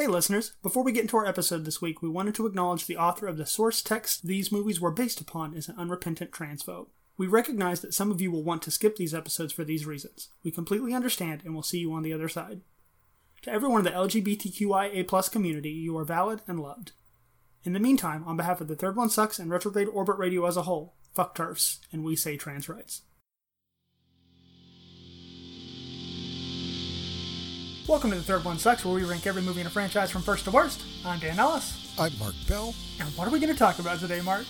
Hey, listeners, before we get into our episode this week, we wanted to acknowledge the author of the source text these movies were based upon is an unrepentant transphobe. We recognize that some of you will want to skip these episodes for these reasons. We completely understand and we'll see you on the other side. To everyone in the LGBTQIA community, you are valid and loved. In the meantime, on behalf of the Third One Sucks and Retrograde Orbit Radio as a whole, fuck TERFs, and we say trans rights. Welcome to the Third One Sucks, where we rank every movie in a franchise from first to worst. I'm Dan Ellis. I'm Mark Beall. And what are we going to talk about today, Mark?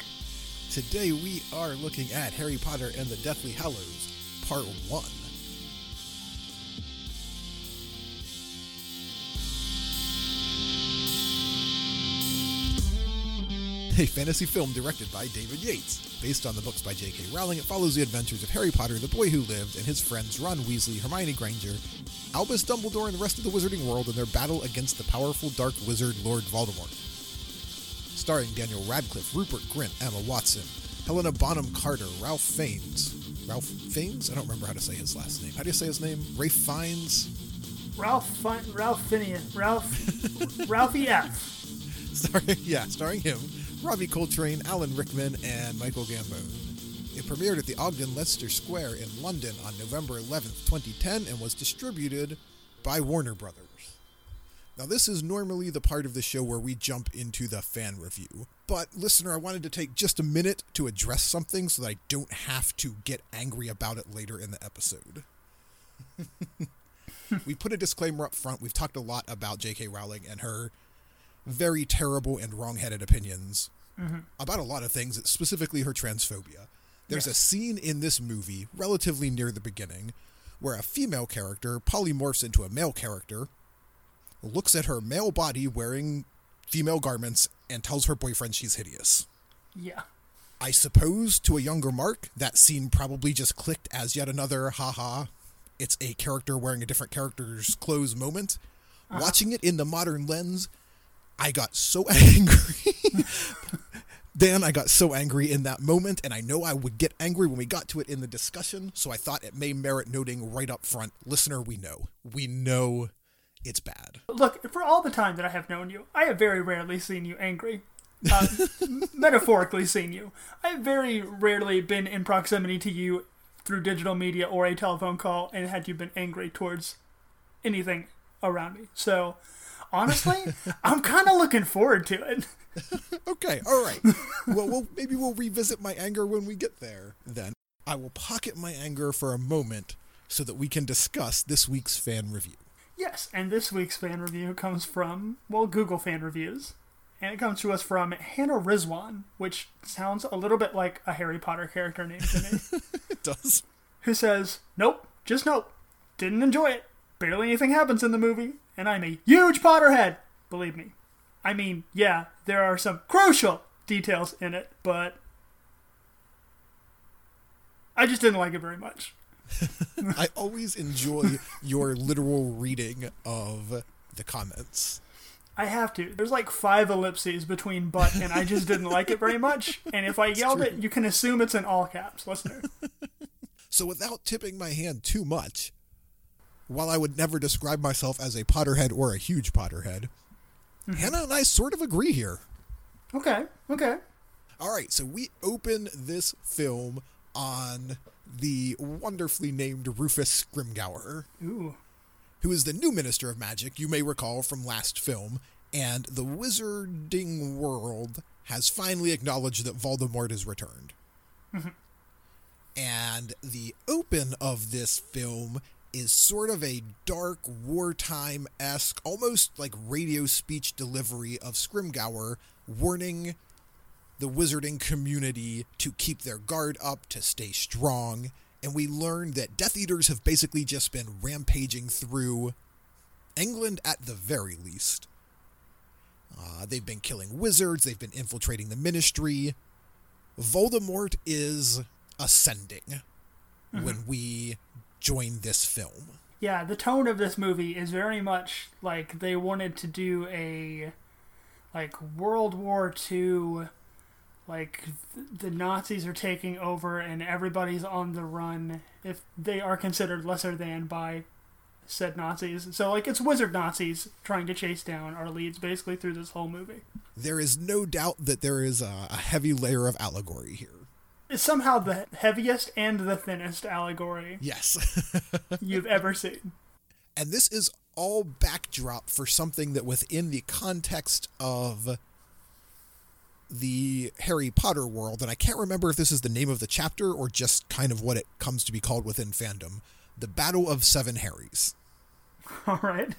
Today we are looking at Harry Potter and the Deathly Hallows, Part 1. A fantasy film directed by David Yates. Based on the books by J.K. Rowling, it follows the adventures of Harry Potter, the boy who lived, and his friends Ron Weasley, Hermione Granger, Albus Dumbledore, and the rest of the wizarding world in their battle against the powerful dark wizard Lord Voldemort. Starring Daniel Radcliffe, Rupert Grint, Emma Watson, Helena Bonham Carter, Ralph Fiennes. Ralph Fiennes? I don't remember how to say his last name. How do you say his name? Rafe Fiennes? Ralph Fi- Ralph Finian. Ralph Ralphie F. Starring, yeah, starring him, Robbie Coltrane, Alan Rickman, and Michael Gambon. It premiered at the Odeon Leicester Square in London on November 11th, 2010, and was distributed by Warner Brothers. Now, this is normally the part of the show where we jump into the fan review. But, listener, I wanted to take just a minute to address something so that I don't have to get angry about it later in the episode. we put a disclaimer up front. We've talked a lot about J.K. Rowling and her very terrible and wrong-headed opinions mm-hmm. about a lot of things, specifically her transphobia. There's yes. a scene in this movie, relatively near the beginning, where a female character polymorphs into a male character, looks at her male body wearing female garments, and tells her boyfriend she's hideous. Yeah. I suppose to a younger Mark, that scene probably just clicked as yet another haha, it's a character wearing a different character's clothes moment. Uh-huh. Watching it in the modern lens, I got so angry. Dan, I got so angry in that moment, and I know I would get angry when we got to it in the discussion, so I thought it may merit noting right up front. Listener, we know. We know it's bad. Look, for all the time that I have known you, I have very rarely seen you angry. Uh, metaphorically seen you. I have very rarely been in proximity to you through digital media or a telephone call and had you been angry towards anything around me. So, honestly, I'm kind of looking forward to it. okay, all right. well, we'll maybe we'll revisit my anger when we get there. Then I will pocket my anger for a moment so that we can discuss this week's fan review. Yes, and this week's fan review comes from well Google fan reviews, and it comes to us from Hannah Rizwan, which sounds a little bit like a Harry Potter character name to me. it does. Who says, "Nope, just nope. Didn't enjoy it. Barely anything happens in the movie and I'm a huge Potterhead. Believe me. I mean, yeah, there are some crucial details in it, but I just didn't like it very much. I always enjoy your literal reading of the comments. I have to. There's like five ellipses between but and I just didn't like it very much. And if I yelled true. it, you can assume it's in all caps, listener. so without tipping my hand too much, while I would never describe myself as a Potterhead or a huge Potterhead, mm-hmm. Hannah and I sort of agree here. Okay, okay. All right, so we open this film on the wonderfully named Rufus Scrimgeour. Ooh. Who is the new Minister of Magic, you may recall from last film, and the wizarding world has finally acknowledged that Voldemort is returned. Mm-hmm. And the open of this film is sort of a dark wartime esque, almost like radio speech delivery of Scrimgeour warning the wizarding community to keep their guard up, to stay strong. And we learn that Death Eaters have basically just been rampaging through England at the very least. Uh, they've been killing wizards, they've been infiltrating the ministry. Voldemort is ascending mm-hmm. when we join this film. Yeah, the tone of this movie is very much like they wanted to do a like World War II like the Nazis are taking over and everybody's on the run if they are considered lesser than by said Nazis. So like it's wizard Nazis trying to chase down our leads basically through this whole movie. There is no doubt that there is a, a heavy layer of allegory here. It's somehow the heaviest and the thinnest allegory Yes. you've ever seen. and this is all backdrop for something that within the context of the Harry Potter world, and I can't remember if this is the name of the chapter or just kind of what it comes to be called within fandom. The Battle of Seven Harrys. All right.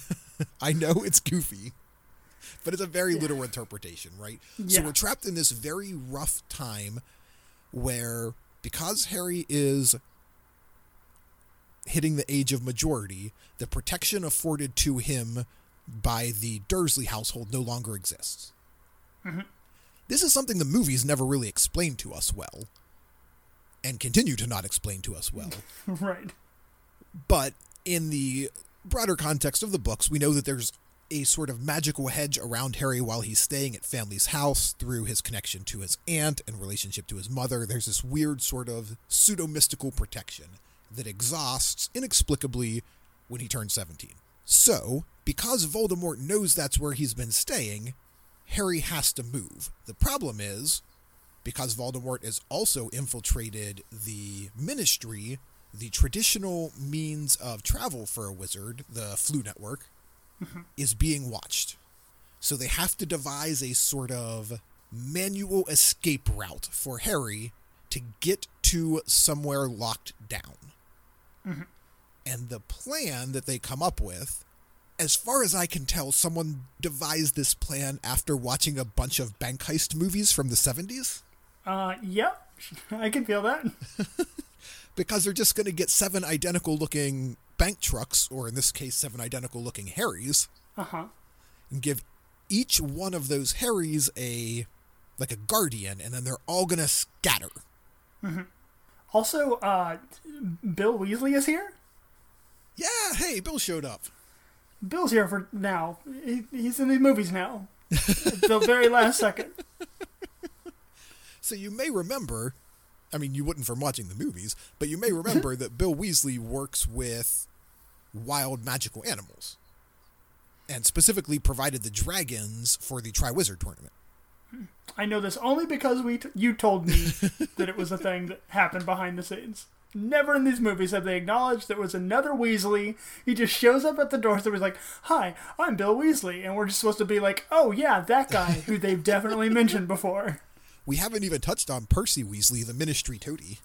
I know it's goofy, but it's a very literal interpretation, right? Yeah. So we're trapped in this very rough time where because Harry is hitting the age of majority, the protection afforded to him by the Dursley household no longer exists. Mm-hmm. This is something the movies never really explained to us well, and continue to not explain to us well. right. But in the broader context of the books, we know that there's a sort of magical hedge around Harry while he's staying at family's house through his connection to his aunt and relationship to his mother. There's this weird sort of pseudo mystical protection that exhausts inexplicably when he turns 17. So, because Voldemort knows that's where he's been staying, Harry has to move. The problem is, because Voldemort has also infiltrated the ministry, the traditional means of travel for a wizard, the Floo network, is being watched. So they have to devise a sort of manual escape route for Harry to get to somewhere locked down. And the plan that they come up with, as far as I can tell, someone devised this plan after watching a bunch of bank heist movies from the 70s. Uh, yep. I can feel that. because they're just going to get seven identical looking bank trucks, or in this case, seven identical looking Harrys, Uh huh. and give each one of those Harrys a like a guardian, and then they're all going to scatter. Also, uh, Bill Weasley is here. Yeah, hey, Bill showed up. Bill's here for now. He, he's in the movies now. The very last second. So you may remember, I mean, you wouldn't from watching the movies, but you may remember that Bill Weasley works with wild magical animals, and specifically provided the dragons for the Triwizard tournament. Hmm. I know this only because we t- you told me that it was a thing that happened behind the scenes. Never in these movies have they acknowledged there was another Weasley. He just shows up at the door. So he's like, "Hi, I'm Bill Weasley," and we're just supposed to be like, "Oh yeah, that guy who they've definitely mentioned before." We haven't even touched on Percy Weasley, the Ministry Toady.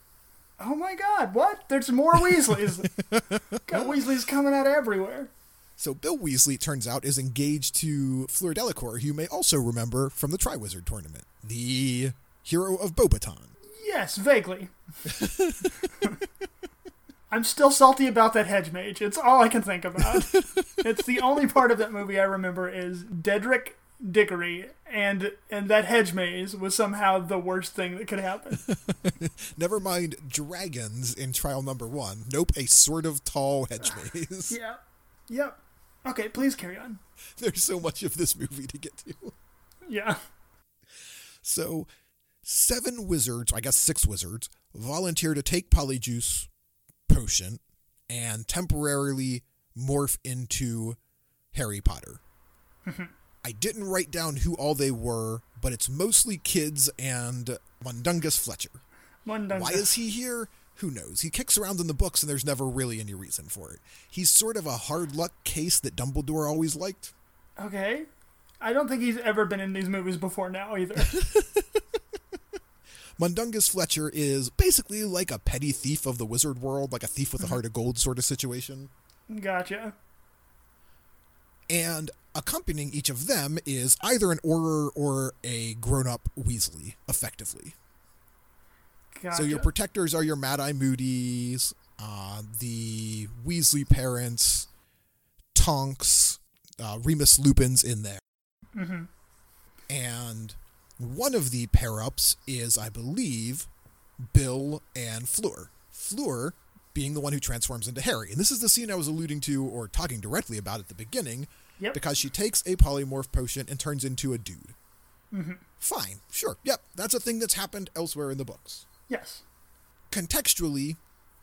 Oh my God, what? There's more Weasleys. Got Weasleys coming out everywhere. So Bill Weasley, it turns out, is engaged to Fleur Delacour, who you may also remember from the Triwizard Tournament, the hero of Bobaton. Yes, vaguely. I'm still salty about that hedge mage. It's all I can think about. it's the only part of that movie I remember is Dedrick Dickory and and that hedge maze was somehow the worst thing that could happen. Never mind dragons in trial number one. Nope, a sort of tall hedge maze. yeah. Yep. Okay, please carry on. There's so much of this movie to get to. Yeah. So, seven wizards, I guess six wizards, volunteer to take Polyjuice potion and temporarily morph into Harry Potter. I didn't write down who all they were, but it's mostly kids and Mundungus Fletcher. Done. Why is he here? Who knows? He kicks around in the books and there's never really any reason for it. He's sort of a hard luck case that Dumbledore always liked. Okay. I don't think he's ever been in these movies before now either. Mundungus Fletcher is basically like a petty thief of the wizard world, like a thief with a mm-hmm. heart of gold sort of situation. gotcha. And accompanying each of them is either an Auror or a grown up Weasley, effectively. Gotcha. So your protectors are your Mad Eye Moody's, uh, the Weasley parents, Tonks, uh, Remus Lupin's in there. Mhm. And one of the pair ups is, I believe, Bill and Fleur. Fleur being the one who transforms into Harry. And this is the scene I was alluding to or talking directly about at the beginning Yep. because she takes a polymorph potion and turns into a dude. Mm-hmm. Fine, sure, yep, that's a thing that's happened elsewhere in the books Yes. contextually,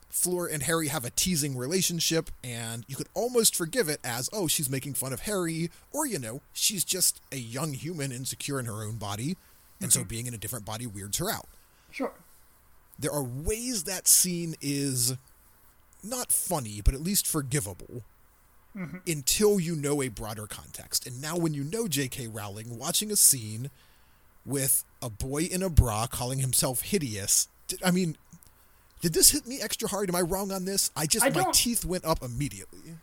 Fleur and Harry have a teasing relationship, and you could almost forgive it as, oh, she's making fun of Harry, or, you know, she's just a young human insecure in her own body, and so mm-hmm. being in a different body weirds her out. Sure. There are ways that scene is not funny, but at least forgivable Mm-hmm. until you know a broader context. And now, when you know J.K. Rowling, watching a scene with a boy in a bra calling himself hideous, did, I mean, did this hit me extra hard? Am I wrong on this? I just, I my teeth went up immediately.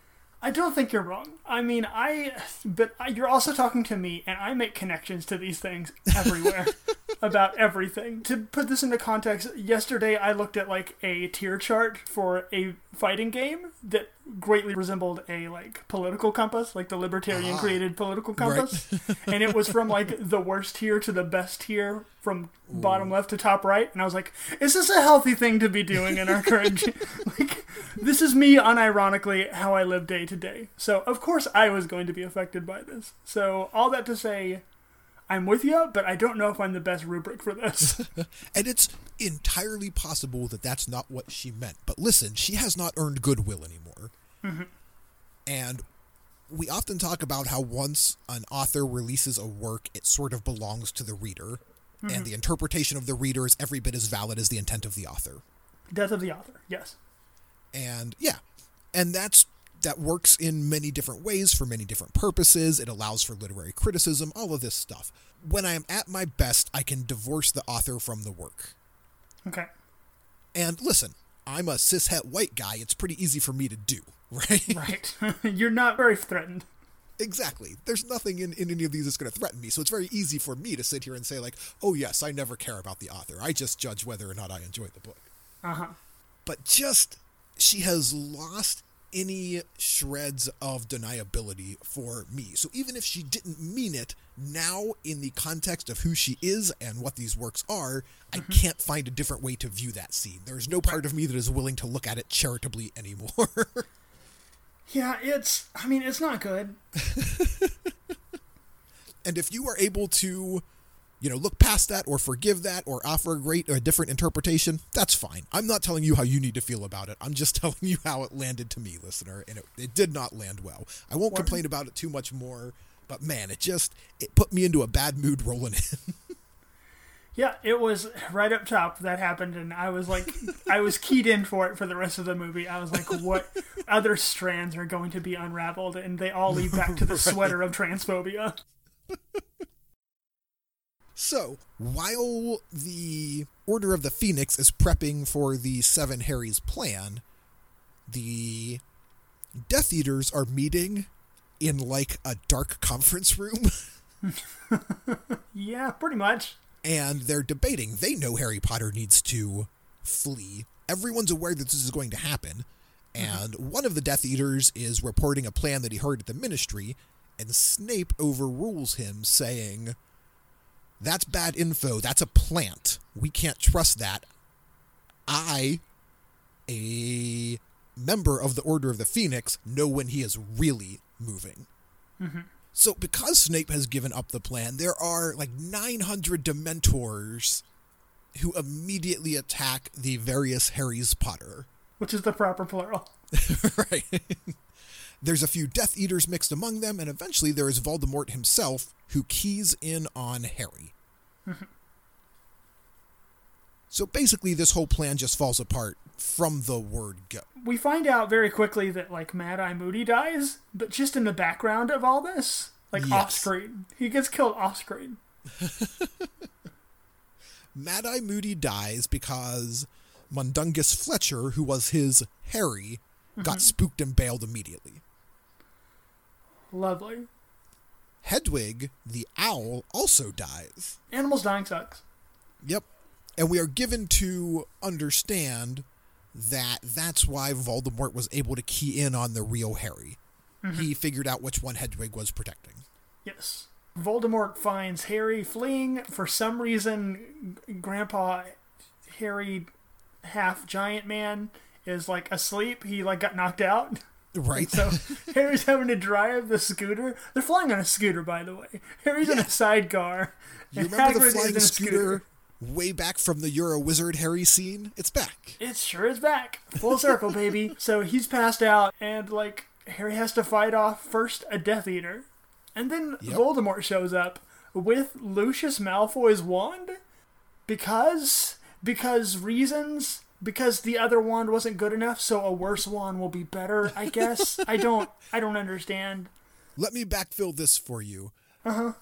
I don't think you're wrong. I mean, I, but I- you're also talking to me, and I make connections to these things everywhere about everything. To put this into context, yesterday I looked at like a tier chart for a fighting game that greatly resembled a like political compass, like the libertarian ah. created political compass, and it was from like the worst tier to the best tier from bottom left to top right, and I was like, is this a healthy thing to be doing in our current? like, this is me unironically how I live day to day. So of course I was going to be affected by this. So all that to say. I'm with you, but I don't know if I'm the best rubric for this. And it's entirely possible that that's not what she meant. But listen, she has not earned goodwill anymore. Mm-hmm. And we often talk about how once an author releases a work, it sort of belongs to the reader. And mm-hmm. the interpretation of the reader is every bit as valid as the intent of the author. Death of the author, yes. And yeah, and that's that works in many different ways for many different purposes. It allows for literary criticism, all of this stuff. When I am at my best, I can divorce the author from the work. Okay. And listen, I'm a cishet white guy. It's pretty easy for me to do, right? Right. You're not very threatened. exactly. There's nothing in, in any of these that's going to threaten me. So it's very easy for me to sit here and say, like, oh, yes, I never care about the author. I just judge whether or not I enjoy the book. Uh huh. But just, she has lost any shreds of deniability for me. So even if she didn't mean it, now in the context of who she is and what these works are, I mm-hmm. can't find a different way to view that scene. There's no part of me that is willing to look at it charitably anymore. Yeah, it's. I mean, it's not good. and if you are able to you know look past that or forgive that or offer a great or a different interpretation that's fine i'm not telling you how you need to feel about it i'm just telling you how it landed to me listener and it, it did not land well i won't complain about it too much more but man it just it put me into a bad mood rolling in Yeah, it was right up top that happened, and I was like, I was keyed in for it for the rest of the movie. I was like, what other strands are going to be unraveled? And they all lead back to the sweater of transphobia. So, while the Order of the Phoenix is prepping for the Seven Harry's plan, the Death Eaters are meeting in like a dark conference room Yeah, pretty much. and they're debating. They know Harry Potter needs to flee. Everyone's aware that this is going to happen. Mm-hmm. And one of the Death Eaters is reporting a plan that he heard at the ministry, and Snape overrules him, saying, That's bad info. That's a plant. We can't trust that. I, a member of the Order of the Phoenix, know when he is really moving. Mm-hmm. So, because Snape has given up the plan, there are like 900 Dementors who immediately attack the various Harry's Potter. Which is the proper plural. right. There's a few Death Eaters mixed among them, and eventually there is Voldemort himself who keys in on Harry. so basically, this whole plan just falls apart from the word go. We find out very quickly that, like, Mad Eye Moody dies, but just in the background of all this, like, Yes. off screen. He gets killed off screen. Mad Eye Moody dies because Mundungus Fletcher, who was his Harry, got mm-hmm. spooked and bailed immediately. Lovely. Hedwig, the owl, also dies. Animals dying sucks. Yep. And we are given to understand that that's why Voldemort was able to key in on the real Harry. Mm-hmm. He figured out which one Hedwig was protecting. Yes. Voldemort finds Harry fleeing. For some reason, Grandpa Harry, half giant man, is like asleep. He like got knocked out. Right? So Harry's having to drive the scooter. They're flying on a scooter, by the way. Harry's in a sidecar. you remember the Hagrid is flying in a scooter way back from the You're a Wizard Harry scene, it's back. It sure is back. Full circle, baby. So he's passed out, and like Harry has to fight off first a Death Eater, and then Yep. Voldemort shows up with Lucius Malfoy's wand because because reasons because the other wand wasn't good enough, so a worse wand will be better. I guess I don't I don't understand. Let me backfill this for you. Uh huh.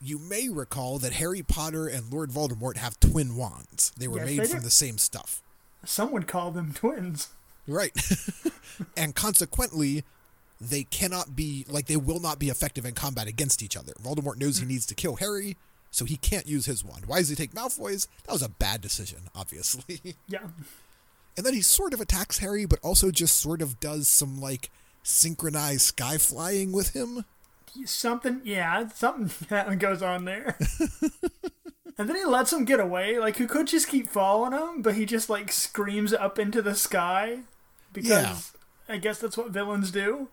You may recall that Harry Potter and Lord Voldemort have twin wands. They were Yes, made they from do. the same stuff. Some would call them twins. Right. and consequently, they cannot be, like, they will not be effective in combat against each other. Voldemort knows he needs to kill Harry, so he can't use his wand. Why does he take Malfoy's? That was a bad decision, obviously. Yeah. and then he sort of attacks Harry, but also just sort of does some, like, synchronized sky flying with him. something yeah something that goes on there and then he lets him get away like he could just keep following him but he just like screams up into the sky because i guess that's what villains do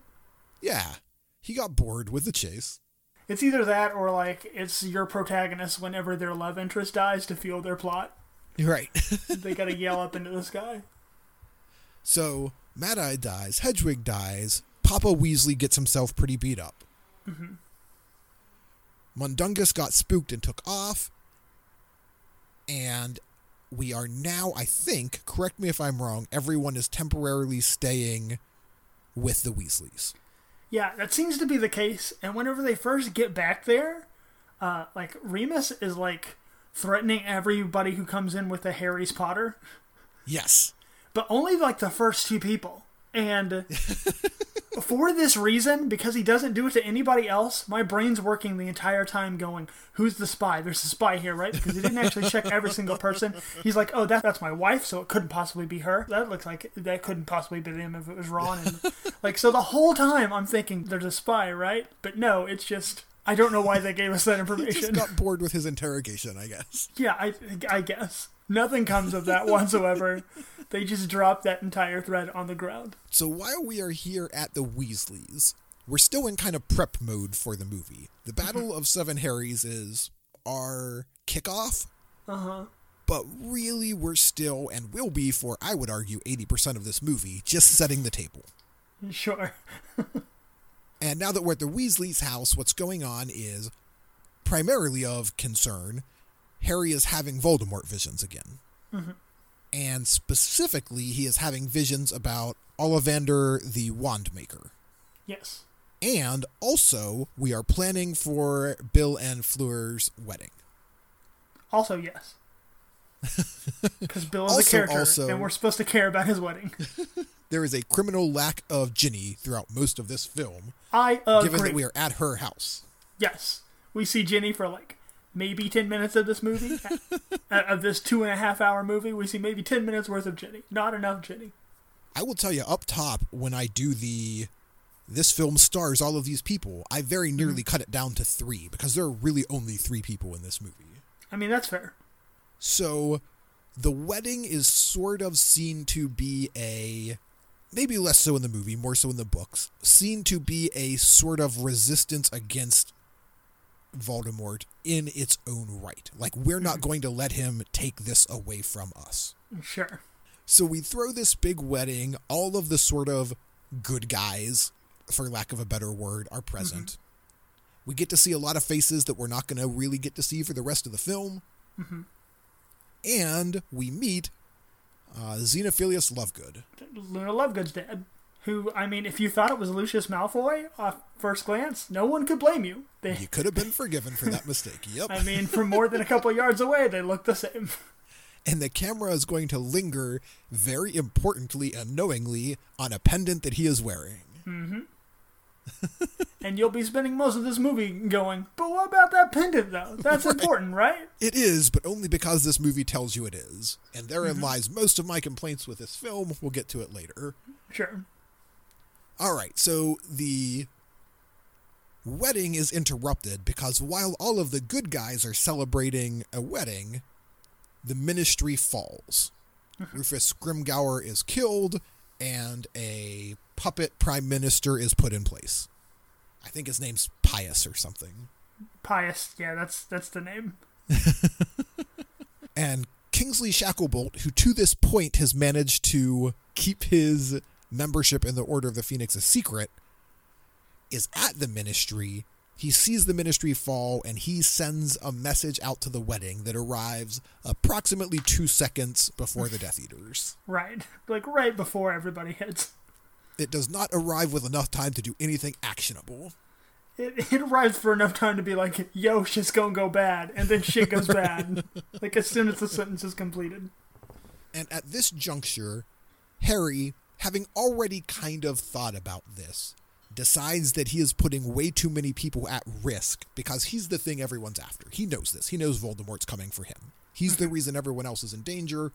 Yeah. He got bored with the chase. It's either that or like it's your protagonist whenever their love interest dies to fuel their plot Right. they gotta yell up into the sky So Mad Eye dies, Hedwig dies, Papa Weasley gets himself pretty beat up. Mm-hmm. Mundungus got spooked and took off, and we are now, I think, correct me if I'm wrong, everyone is temporarily staying with the Weasleys. Yeah, that seems to be the case. And whenever they first get back there, uh, like Remus is like threatening everybody who comes in with a Harry's Potter, Yes. but only like the first two people. And for this reason, because he doesn't do it to anybody else, my brain's working the entire time going, Who's the spy? There's a spy here, right? Because he didn't actually check every single person. He's like, Oh, that, that's my wife, so it couldn't possibly be her. That looks like that couldn't possibly be him if it was Ron. And, like, so the whole time I'm thinking, There's a spy, right? But no, it's just. I don't know why they gave us that Just information. got bored with his interrogation, I guess. Yeah, I, I guess. Nothing comes of that whatsoever. They just drop that entire thread on the ground. So while we are here at the Weasleys, we're still in kind of prep mode for the movie. The Battle of Seven Harrys is our kickoff. Uh huh. But really, we're still, and will be for, I would argue, 80% of this movie, just setting the table. Sure. And now that we're at the Weasley's house, what's going on is primarily of concern. Harry is having Voldemort visions again. Mm-hmm. And specifically, he is having visions about Ollivander the Wand Maker. Yes. And also, we are planning for Bill and Fleur's wedding. Also, yes. Because Bill is Also- a character, also- and we're supposed to care about his wedding. There is a criminal lack of Ginny throughout most of this film, I agree. given that we are at her house. Yes, we see Ginny for like maybe ten minutes of this movie, Uh, of this two and a half hour movie. We see maybe ten minutes worth of Ginny. Not enough Ginny. I will tell you up top when I do the this film stars all of these people, I very nearly cut it down to three because there are really only three people in this movie. I mean, that's fair. So the wedding is sort of seen to be a maybe less so in the movie, more so in the books, seen to be a sort of resistance against Voldemort in its own right. Like we're not mm-hmm. going to let him take this away from us. Sure. So we throw this big wedding, all of the sort of good guys, for lack of a better word, are present. Mm-hmm. We get to see a lot of faces that we're not going to really get to see for the rest of the film. Mm-hmm. And we meet uh, Xenophilius Lovegood. Luna Lovegood's dead. Who, I mean, if you thought it was Lucius Malfoy off first glance, no one could blame you. They, You could have been forgiven for that mistake. Yep. I mean, from more than a couple yards away, they look the same. And the camera is going to linger very importantly and knowingly on a pendant that he is wearing. Mm-hmm. and you'll be spending most of this movie going, but what about that pendant, though? That's important, right? It is, but only because this movie tells you it is. And therein lies most of my complaints with this film. We'll get to it later. Sure. All right, so the wedding is interrupted because while all of the good guys are celebrating a wedding, the ministry falls. Rufus Scrimgeour is killed, and a puppet prime minister is put in place. I think his name's Pius or something. Pious, yeah, that's that's the name. And Kingsley Shacklebolt, who to this point has managed to keep his membership in the Order of the Phoenix is secret, is at the ministry. He sees the ministry fall and he sends a message out to the wedding that arrives approximately two seconds before the Death Eaters. Right. Like right before everybody hits. It does not arrive with enough time to do anything actionable. It, it arrives for enough time to be like, yo, shit's gonna go bad. And then shit goes bad. like as soon as the sentence is completed. And at this juncture, Harry, having already kind of thought about this, decides that he is putting way too many people at risk because he's the thing everyone's after. He knows this. He knows Voldemort's coming for him. He's the reason everyone else is in danger,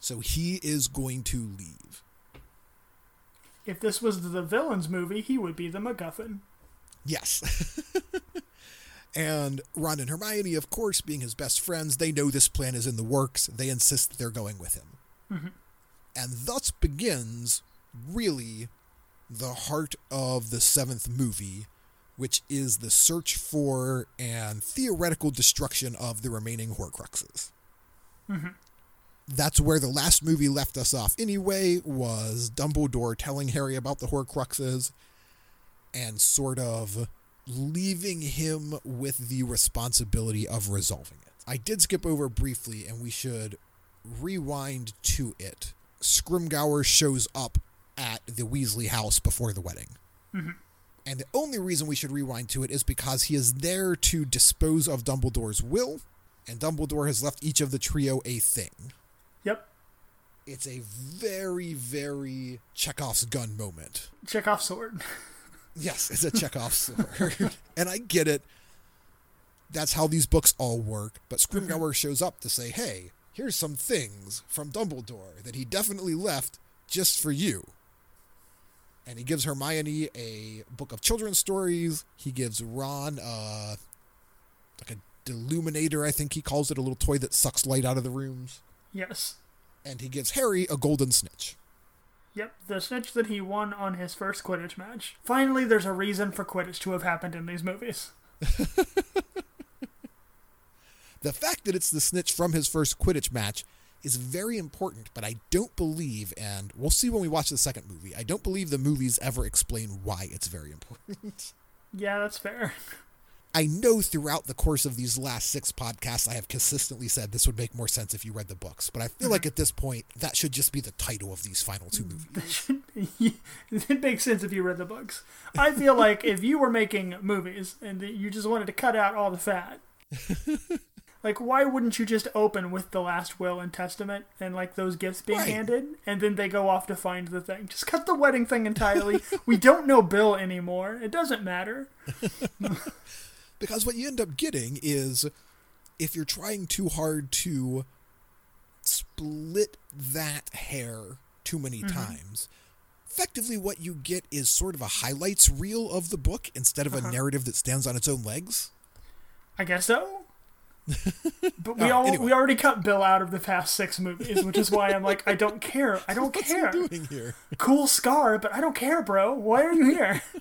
so he is going to leave. If this was the villain's movie, he would be the MacGuffin. Yes. and Ron and Hermione, of course, being his best friends, they know this plan is in the works. They insist they're going with him. Mm-hmm. And thus begins, really, the heart of the seventh movie, which is the search for and theoretical destruction of the remaining Horcruxes. Mm-hmm. That's where the last movie left us off anyway, was Dumbledore telling Harry about the Horcruxes and sort of leaving him with the responsibility of resolving it. I did skip over briefly, and we should rewind to it. Scrimgeour shows up at the Weasley house before the wedding. Mm-hmm. And the only reason we should rewind to it is because he is there to dispose of Dumbledore's will, and Dumbledore has left each of the trio a thing. Yep. It's a very, very Chekhov's gun moment. Chekhov's sword. Yes, it's a Chekhov's sword. and I get it. That's how these books all work. But Scrimgeour shows up to say, hey, here's some things from Dumbledore that he definitely left just for you. And he gives Hermione a book of children's stories. He gives Ron uh, like a deluminator, I think he calls it, a little toy that sucks light out of the rooms. Yes. And he gives Harry a golden snitch. Yep, the snitch that he won on his first Quidditch match. Finally, there's a reason for Quidditch to have happened in these movies. the fact that it's the snitch from his first Quidditch match is very important, but I don't believe, and we'll see when we watch the second movie, I don't believe the movies ever explain why it's very important. yeah, that's fair. I know throughout the course of these last six podcasts, I have consistently said this would make more sense if you read the books, but I feel like at this point, that should just be the title of these final two movies. it makes sense if you read the books. I feel like if you were making movies and you just wanted to cut out all the fat, like why wouldn't you just open with the last will and testament and like those gifts being Right. handed, and then they go off to find the thing? Just cut the wedding thing entirely. we don't know Bill anymore. It doesn't matter. Because what you end up getting is if you're trying too hard to split that hair too many mm-hmm. times, effectively what you get is sort of a highlights reel of the book instead of a uh-huh. narrative that stands on its own legs. I guess so. But we all anyway. we already cut Bill out of the past six movies, which is why I'm like, I don't care. I don't What's care. doing here? Cool scar, but I don't care, bro. Why are you here?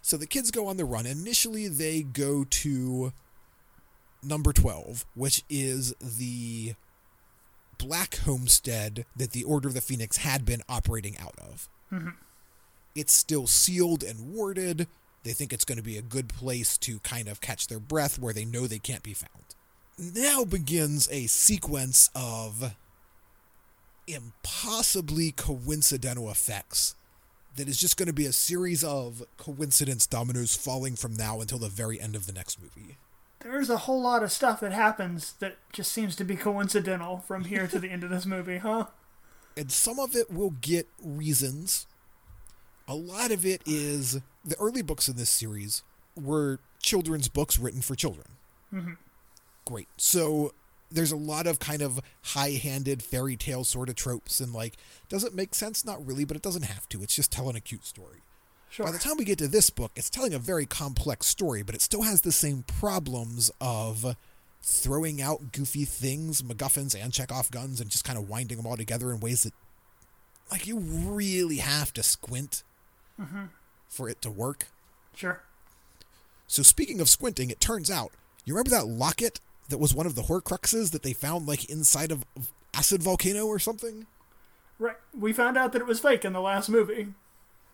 So the kids go on the run. Initially, they go to number 12, which is the black homestead that the Order of the Phoenix had been operating out of. Mm-hmm. It's still sealed and warded. They think it's going to be a good place to kind of catch their breath where they know they can't be found. Now begins a sequence of impossibly coincidental effects that is just going to be a series of coincidence dominoes falling from now until the very end of the next movie. There's a whole lot of stuff that happens that just seems to be coincidental from here to the end of this movie, huh? And some of it will get reasons. A lot of it is the early books in this series were children's books written for children. Mm-hmm. Great. So there's a lot of kind of high-handed fairy tale sort of tropes and like does it make sense not really but it doesn't have to it's just telling a cute story Sure. By the time we get to this book, it's telling a very complex story, but it still has the same problems of throwing out goofy things, MacGuffins and Chekhov guns, and just kind of winding them all together in ways that, like, you really have to squint Mm-hmm. for it to work. Sure. So, speaking of squinting, it turns out, you remember that locket that was one of the Horcruxes that they found like inside of acid volcano or something. Right. We found out that it was fake in the last movie.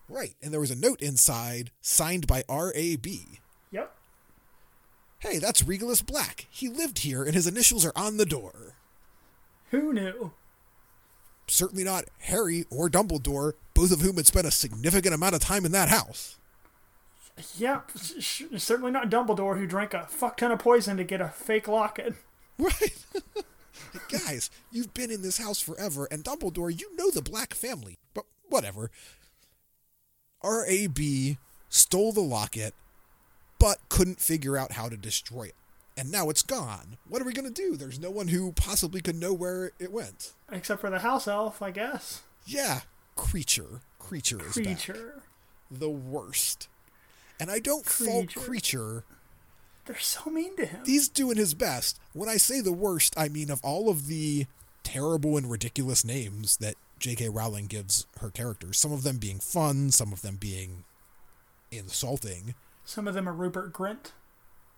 Right, and there was a note inside signed by R.A.B. Yep. Hey, that's Regulus Black. He lived here, and his initials are on the door. Who knew? Certainly not Harry or Dumbledore, both of whom had spent a significant amount of time in that house. Yep, certainly not Dumbledore, who drank a fuck ton of poison to get a fake locket. Right. Guys, you've been in this house forever, and Dumbledore, you know the Black family. But whatever. R.A.B. stole the locket, but couldn't figure out how to destroy it. And now it's gone. What are we going to do? There's no one who possibly could know where it went. Except for the house elf, I guess. Yeah, Kreacher. Kreacher is back. Kreacher. The worst. And I don't fault Kreacher. Kreacher. They're so mean to him. He's doing his best. When I say the worst, I mean of all of the terrible and ridiculous names that J.K. Rowling gives her characters, some of them being fun, some of them being insulting, Some of them are Rupert Grint.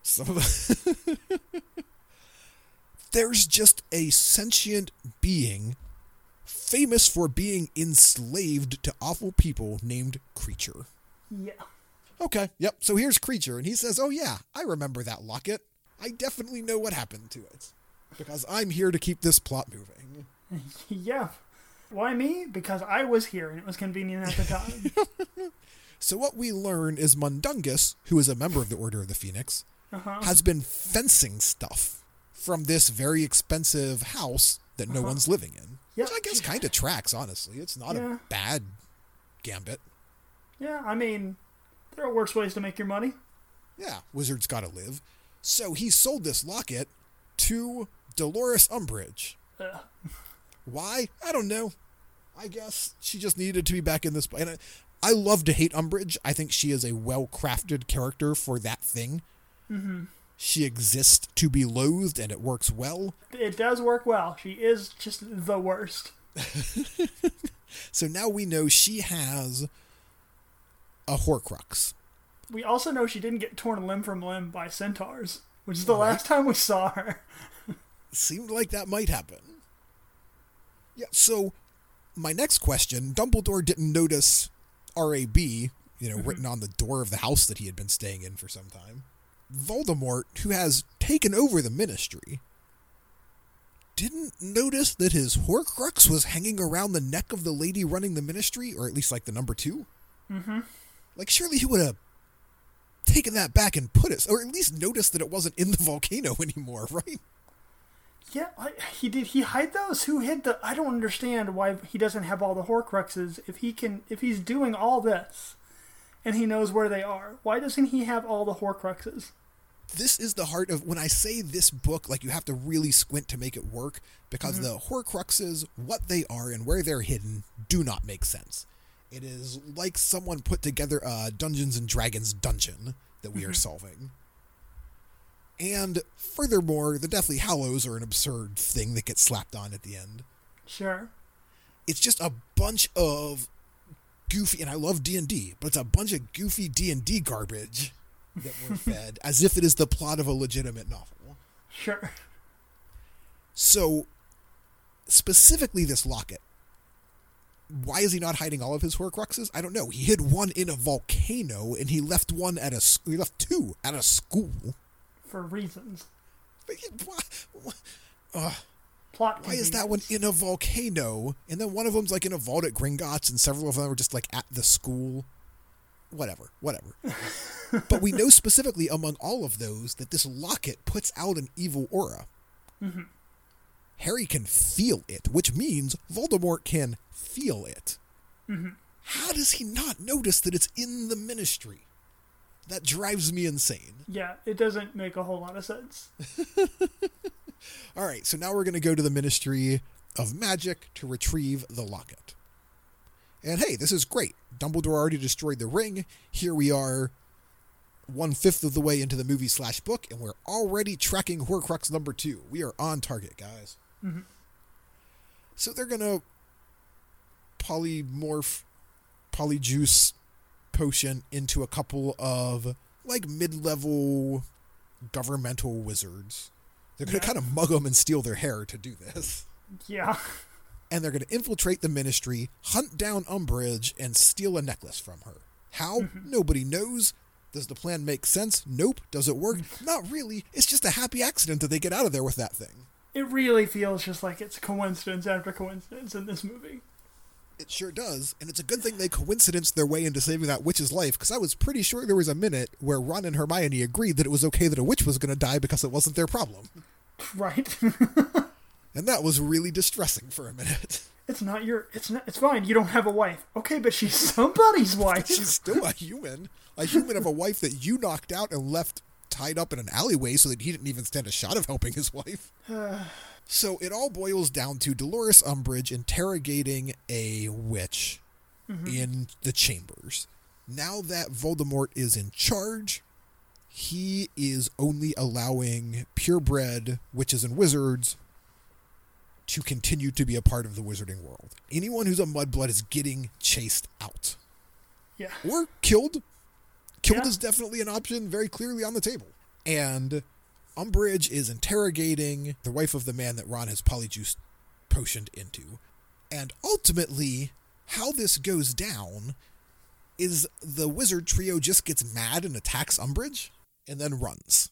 Some of them. There's just a sentient being famous for being enslaved to awful people named Kreacher. Yeah. Okay, yep. So here's Kreacher, and he says, Oh, yeah, I remember that locket. I definitely know what happened to it. Because I'm here to keep this plot moving. Yeah. Why me? Because I was here and it was convenient at the time. So what we learn is Mundungus, who is a member of the Order of the Phoenix, Uh-huh. has been fencing stuff from this very expensive house that no one's living in. Yeah. Which I guess kind of tracks, honestly. It's not Yeah. a bad gambit. yeah, I mean, there are worse ways to make your money. Yeah, wizards gotta live. So he sold this locket to Dolores Umbridge. Why? I don't know. I guess she just needed to be back in this. And I, I love to hate Umbridge. I think she is a well crafted character for that thing. Mm-hmm. She exists to be loathed, and it works well. It does work well. She is just the worst. So now we know she has a Horcrux. We also know she didn't get torn limb from limb by centaurs, which is the last time we saw her. Seemed like that might happen. Yeah, so my next question Dumbledore didn't notice RAB, you know, written on the door of the house that he had been staying in for some time. Voldemort, who has taken over the ministry, didn't notice that his Horcrux was hanging around the neck of the lady running the ministry, or at least like the number 2 Mm-hmm. Like, surely he would have taken that back and put it, or at least noticed that it wasn't in the volcano anymore, right? Yeah, I, he did. He hide those? Who hid the? I don't understand why he doesn't have all the Horcruxes. If he can, if he's doing all this, and he knows where they are, why doesn't he have all the Horcruxes? this is the heart of when I say this book, like you have to really squint to make it work because mm-hmm. the Horcruxes, what they are and where they're hidden, do not make sense. It is like someone put together a Dungeons and Dragons dungeon that we are mm-hmm. solving. And furthermore, the Deathly Hallows are an absurd thing that gets slapped on at the end. Sure. It's just a bunch of goofy, and I love D and D, but it's a bunch of goofy D and D garbage that we're fed as if it is the plot of a legitimate novel. Sure. So, specifically this locket. Why is he not hiding all of his Horcruxes? I don't know. He hid one in a volcano, and he left one at a. He left two at a school. For reasons. But he- why, why- Plot. why is that one in a volcano, and then one of them's like in a vault at Gringotts, and several of them are just like at the school? Whatever, whatever. but we know specifically among all of those that this locket puts out an evil aura. Mm-hmm. Harry can feel it, which means Voldemort can feel it. Mm-hmm. How does he not notice that it's in the ministry? That drives me insane. Yeah, it doesn't make a whole lot of sense. All right, so now we're going to go to the Ministry of Magic to retrieve the locket. And hey, this is great. Dumbledore already destroyed the ring. Here we are, one fifth of the way into the movie slash book, and we're already tracking Horcrux number two. We are on target, guys. Mm-hmm. So they're going to polymorph, polyjuice potion into a couple of like mid level governmental wizards They're going to kind of mug them and steal their hair to do this. Yeah. And they're going to infiltrate the ministry, hunt down Umbridge, and steal a necklace from her. How? Mm-hmm. Nobody knows. Does the plan make sense? Nope. Does it work? Mm. Not really. It's just a happy accident that they get out of there with that thing. It really feels just like it's coincidence after coincidence in this movie. It sure does, and it's a good thing they coincidence their way into saving that witch's life, because I was pretty sure there was a minute where Ron and Hermione agreed that it was okay that a witch was going to die because it wasn't their problem. Right? And that was really distressing for a minute. it's not your it's not it's fine. You don't have a wife. Okay, but she's somebody's wife. She's still a human. A human of a wife that you knocked out and left tied up in an alleyway so that he didn't even stand a shot of helping his wife. So it all boils down to Dolores Umbridge interrogating a witch mm-hmm. in the chambers. Now that Voldemort is in charge, he is only allowing purebred witches and wizards to continue to be a part of the wizarding world. Anyone who's a mudblood is getting chased out yeah. or killed. Killed Yeah. is definitely an option, very clearly on the table. And Umbridge is interrogating the wife of the man that Ron has polyjuice potioned into. And ultimately, how this goes down is the wizard trio just gets mad and attacks Umbridge and then runs.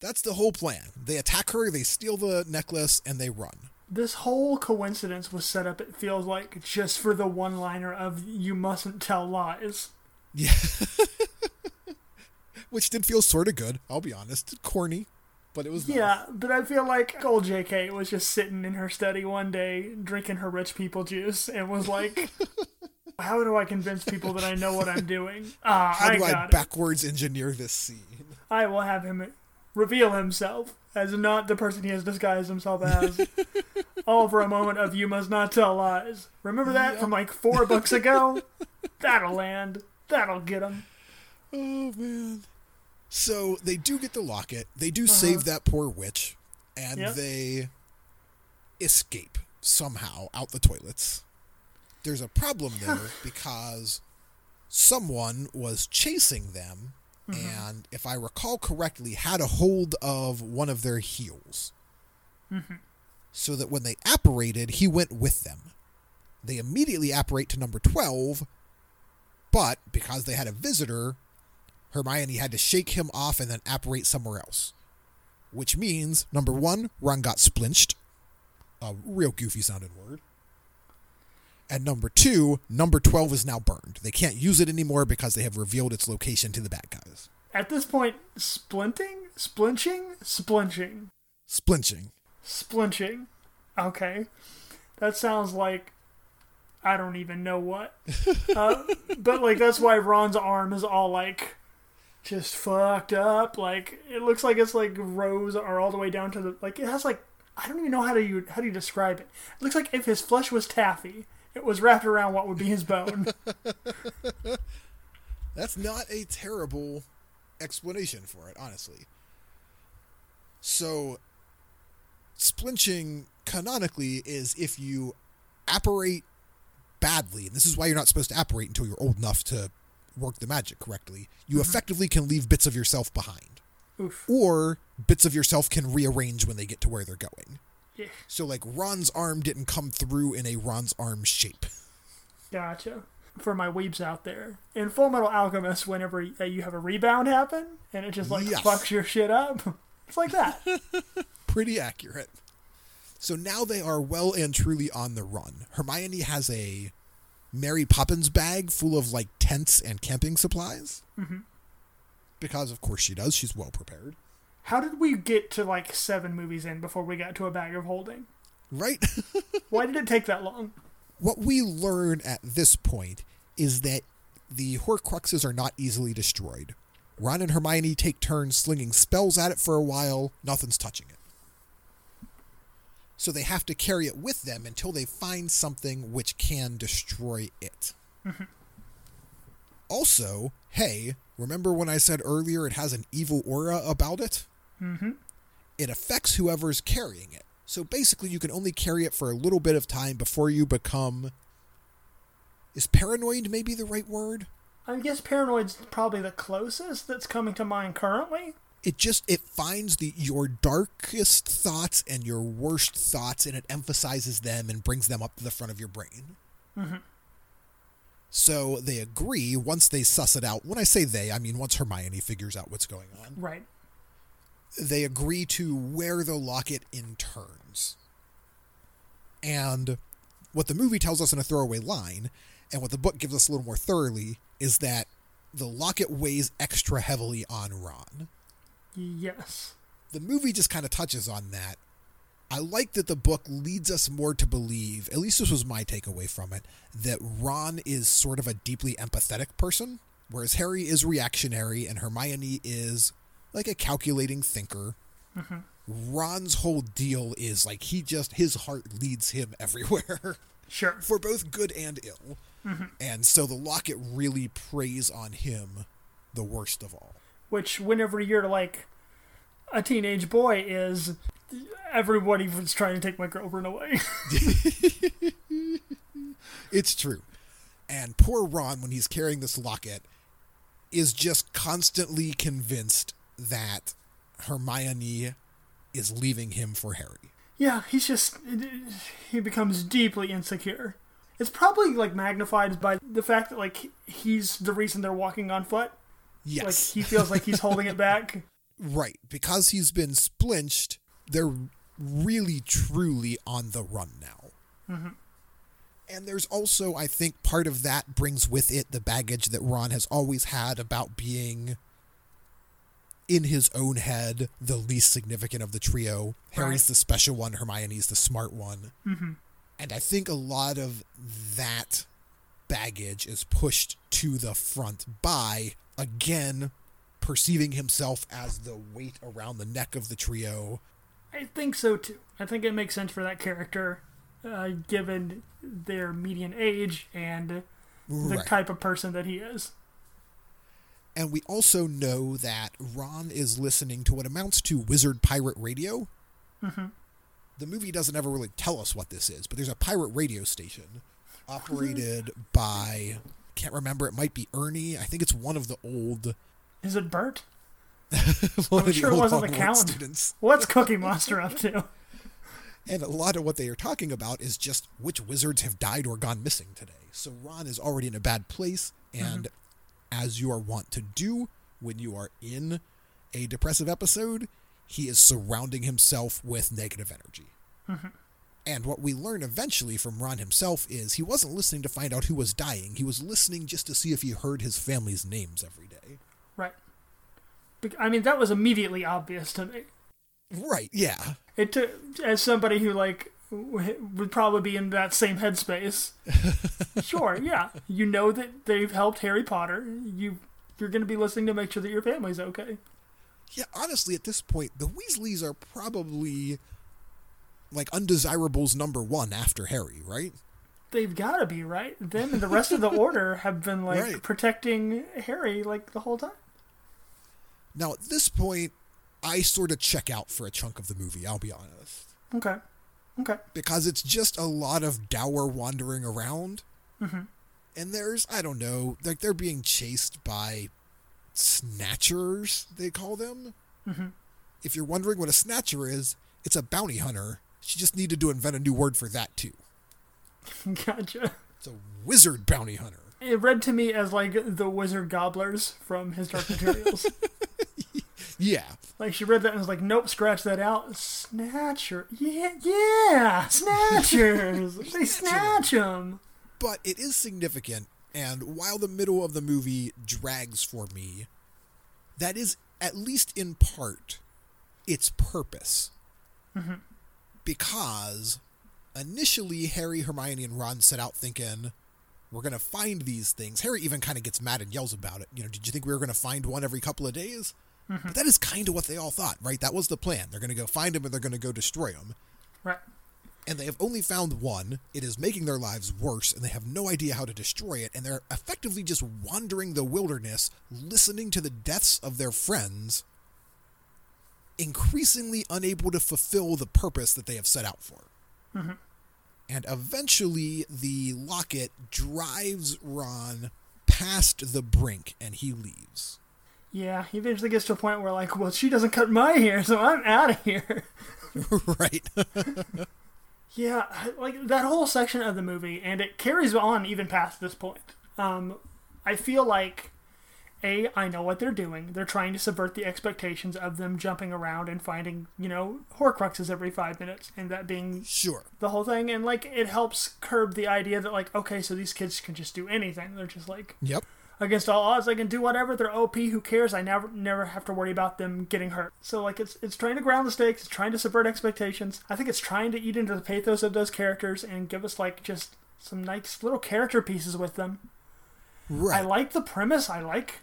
That's the whole plan. They attack her, they steal the necklace, and they run. This whole coincidence was set up, it feels like, just for the one liner of you mustn't tell lies. Yeah. Which did feel sort of good, I'll be honest. Corny, but it was nice. Yeah, but I feel like old JK was just sitting in her study one day drinking her rich people juice and was like, How do I convince people that I know what I'm doing? Ah, How I do I got it. backwards engineer this scene? I will have him reveal himself as not the person he has disguised himself as. All for a moment of you must not tell lies. Remember that from like four books ago? That'll land. That'll get him. Oh man. So they do get the locket. They do uh-huh. save that poor witch, and Yep. they escape somehow out the toilets. There's a problem there because someone was chasing them, mm-hmm. and if I recall correctly, had a hold of one of their heels. Mm-hmm. So that when they apparated, he went with them. They immediately apparate to number 12, but because they had a visitor, Hermione had to shake him off and then apparate somewhere else. Which means, number one, Ron got splinched. A real goofy sounding word. And number two, number 12 is now burned. They can't use it anymore because they have revealed its location to the bad guys. At this point, splinting? Splinching? Splinching. Splinching. Splinching. Okay. That sounds like I don't even know what. uh, but like that's why Ron's arm is all like just fucked up. Like it looks like it's like rows are all the way down to the like it has like I don't even know how to you how do you describe it. It looks like if his flesh was taffy, it was wrapped around what would be his bone. That's not a terrible explanation for it, honestly. So, splinching canonically is if you apparate badly, and this is why you're not supposed to apparate until you're old enough to work the magic correctly. You effectively can leave bits of yourself behind, Oof. or bits of yourself can rearrange when they get to where they're going. Yeah. So, like, Ron's arm didn't come through in a Ron's arm shape. Gotcha. For my weebs out there, in Fullmetal Alchemist, whenever uh, you have a rebound happen and it just like Yes. fucks your shit up, it's like that. pretty accurate. So now they are well and truly on the run. Hermione has a Mary Poppins bag full of like tents and camping supplies. Mm-hmm. Because of course she does. She's well prepared, How did we get to like seven movies in before we got to a bag of holding? right? Why did it take that long? what we learn at this point is that the Horcruxes are not easily destroyed. Ron and Hermione take turns slinging spells at it for a while. Nothing's touching it. So they have to carry it with them until they find something which can destroy it. also, hey, remember when I said earlier it has an evil aura about it? Mm-hmm. It affects whoever's carrying it. So basically, you can only carry it for a little bit of time before you become. Is paranoid maybe the right word? I guess paranoid's probably the closest that's coming to mind currently. It just it finds the your darkest thoughts and your worst thoughts and it emphasizes them and brings them up to the front of your brain. Mm-hmm. so they agree once they suss it out. When i say they i mean once hermione figures out what's going on. Right. they agree to wear the locket in turns. And what the movie tells us in a throwaway line and what the book gives us a little more thoroughly is that the locket weighs extra heavily on ron Yes. the movie just kind of touches on that. I like that the book leads us more to believe, at least this was my takeaway from it, that Ron is sort of a deeply empathetic person, whereas Harry is reactionary and Hermione is like a calculating thinker. Mm-hmm. Ron's whole deal is like he just, his heart leads him everywhere Sure. for both good and ill. Mm-hmm. And so the locket really preys on him the worst of all. Which, whenever you're like a teenage boy, is everybody was trying to take my girlfriend away. It's true. And poor Ron, when he's carrying this locket, is just constantly convinced that Hermione is leaving him for Harry. yeah, he's just he becomes deeply insecure. It's probably like magnified by the fact that like he's the reason they're walking on foot. Like Yes. he feels like he's holding it back. right. Because he's been splinched, they're really, truly on the run now. And there's also, I think, part of that brings with it the baggage that Ron has always had about being in his own head the least significant of the trio. Harry's the special one, Hermione's the smart one. Mm-hmm. And I think a lot of that baggage is pushed to the front by, again, perceiving himself as the weight around the neck of the trio. I think so too. I think it makes sense for that character, uh, given their median age and the Right. type of person that he is. And we also know that Ron is listening to what amounts to wizard pirate radio. Mm-hmm. The movie doesn't ever really tell us what this is, but there's a pirate radio station operated by, can't remember, it might be Ernie. I think it's one of the old, Is it Bert? I'm sure it wasn't the count. students. What's Cookie Monster up to? And a lot of what they are talking about is just which wizards have died or gone missing today. So Ron is already in a bad place, and mm-hmm. as you are wont to do when you are in a depressive episode, he is surrounding himself with negative energy. Mm-hmm. And what we learn eventually from Ron himself is he wasn't listening to find out who was dying. He was listening just to see if he heard his family's names every day. Right. I mean, that was immediately obvious to me. Right, yeah. It took, as somebody who like would probably be in that same headspace. sure, yeah. You know that they've helped Harry Potter. You you're going to be listening to make sure that your family's okay. Yeah, honestly, at this point, the Weasleys are probably like undesirables number one after Harry, right? They've got to be right. Them and the rest of the order have been like Right. protecting Harry like the whole time. Now, at this point, I sort of check out for a chunk of the movie, I'll be honest. Okay. Okay. Because it's just a lot of dour wandering around. Mm-hmm. And there's, I don't know, like they're being chased by snatchers, they call them. Mm-hmm. If you're wondering what a snatcher is, it's a bounty hunter. She just needed to invent a new word for that, too. Gotcha. It's a wizard bounty hunter. It read to me as like the wizard gobblers from His Dark Materials. Yeah. like she read that and was like, nope, scratch that out. Snatcher. Yeah, yeah, snatchers. they snatch them. but it is significant and while the middle of the movie drags for me that is at least in part its purpose mm-hmm. Because initially harry hermione and ron set out thinking we're going to find these things harry even kind of gets mad and yells about it you know did you think we were going to find one every couple of days mm-hmm. but that is kind of what they all thought right that was the plan they're going to go find them and they're going to go destroy them. Right. and they have only found one. It is making their lives worse, and they have no idea how to destroy it, and they're effectively just wandering the wilderness, listening to the deaths of their friends, increasingly unable to fulfill the purpose that they have set out for. And eventually, the locket drives Ron past the brink, and he leaves. Yeah, he eventually gets to a point where like, well, she doesn't cut my hair, so I'm out of here. right. yeah, like that whole section of the movie, and it carries on even past this point. Um, I feel like a I know what they're doing. They're trying to subvert the expectations of them jumping around and finding you know Horcruxes every five minutes, and that being Sure. the whole thing. And like it helps curb the idea that like okay, so these kids can just do anything. They're just like Yep. against all odds, they can do whatever. They're OP. Who cares? I never never have to worry about them getting hurt. So like it's it's trying to ground the stakes. It's trying to subvert expectations. I think it's trying to eat into the pathos of those characters and give us like just some nice little character pieces with them. Right. I like the premise. I like,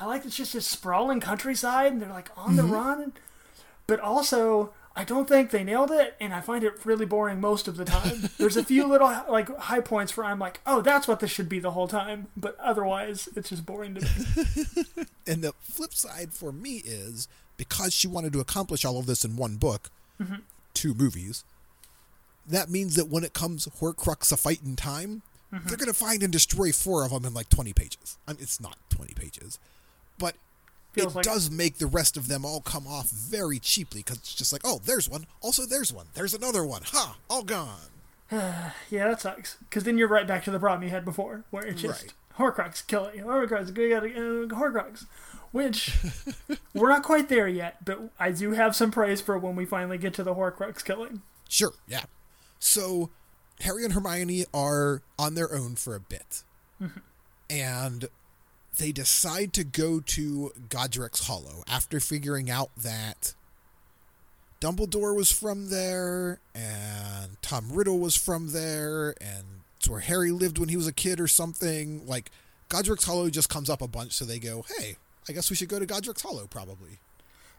I like it's just this sprawling countryside, and they're like on the mm-hmm. run. But also, I don't think they nailed it, and I find it really boring most of the time. There's a few little like high points where I'm like, oh, that's what this should be the whole time. But otherwise, it's just boring to me. And the flip side for me is because she wanted to accomplish all of this in one book, mm-hmm. two movies, that means that when it comes Horcrux a fight in time, mm-hmm. they're going to find and destroy four of them in like 20 pages. I mean, it's not 20 pages, but Feels it like- does make the rest of them all come off very cheaply because it's just like, oh, there's one. Also, there's one. There's another one. Ha! All gone. yeah, that sucks. Because then you're right back to the problem you had before, where it's just Horcrux, kill it, Horcrux, go get it, uh, Horcrux. Which we're not quite there yet, but I do have some praise for when we finally get to the Horcrux killing. Sure, yeah. So Harry and Hermione are on their own for a bit. and they decide to go to Godric's Hollow after figuring out that Dumbledore was from there and Tom Riddle was from there and it's where Harry lived when he was a kid or something. Like Godric's Hollow just comes up a bunch, so they go, Hey, I guess we should go to Godric's Hollow probably.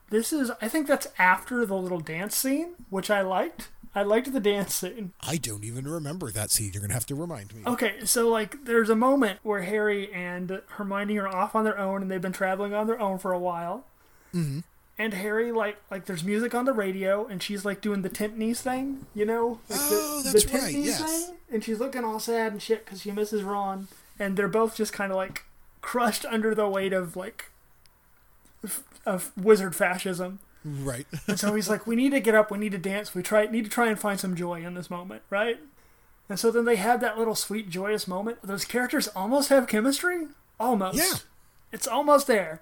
This is, I think that's after the little dance scene, which I liked. I liked the dance scene. I don't even remember that scene. You're gonna have to remind me. Okay, so like there's a moment where Harry and Hermione are off on their own and they've been traveling on their own for a while. Mm-hmm. And Harry like like there's music on the radio and she's like doing the Timpanies thing, you know? Like Oh, the, that's the right, yes. thing, and she's looking all sad and shit because she misses Ron, and they're both just kind of like crushed under the weight of like of wizard fascism. Right. And so he's like, "We need to get up. We need to dance. We try need to try and find some joy in this moment, right?" And so then they have that little sweet, joyous moment. Those characters almost have chemistry, almost. Yeah. it's almost there.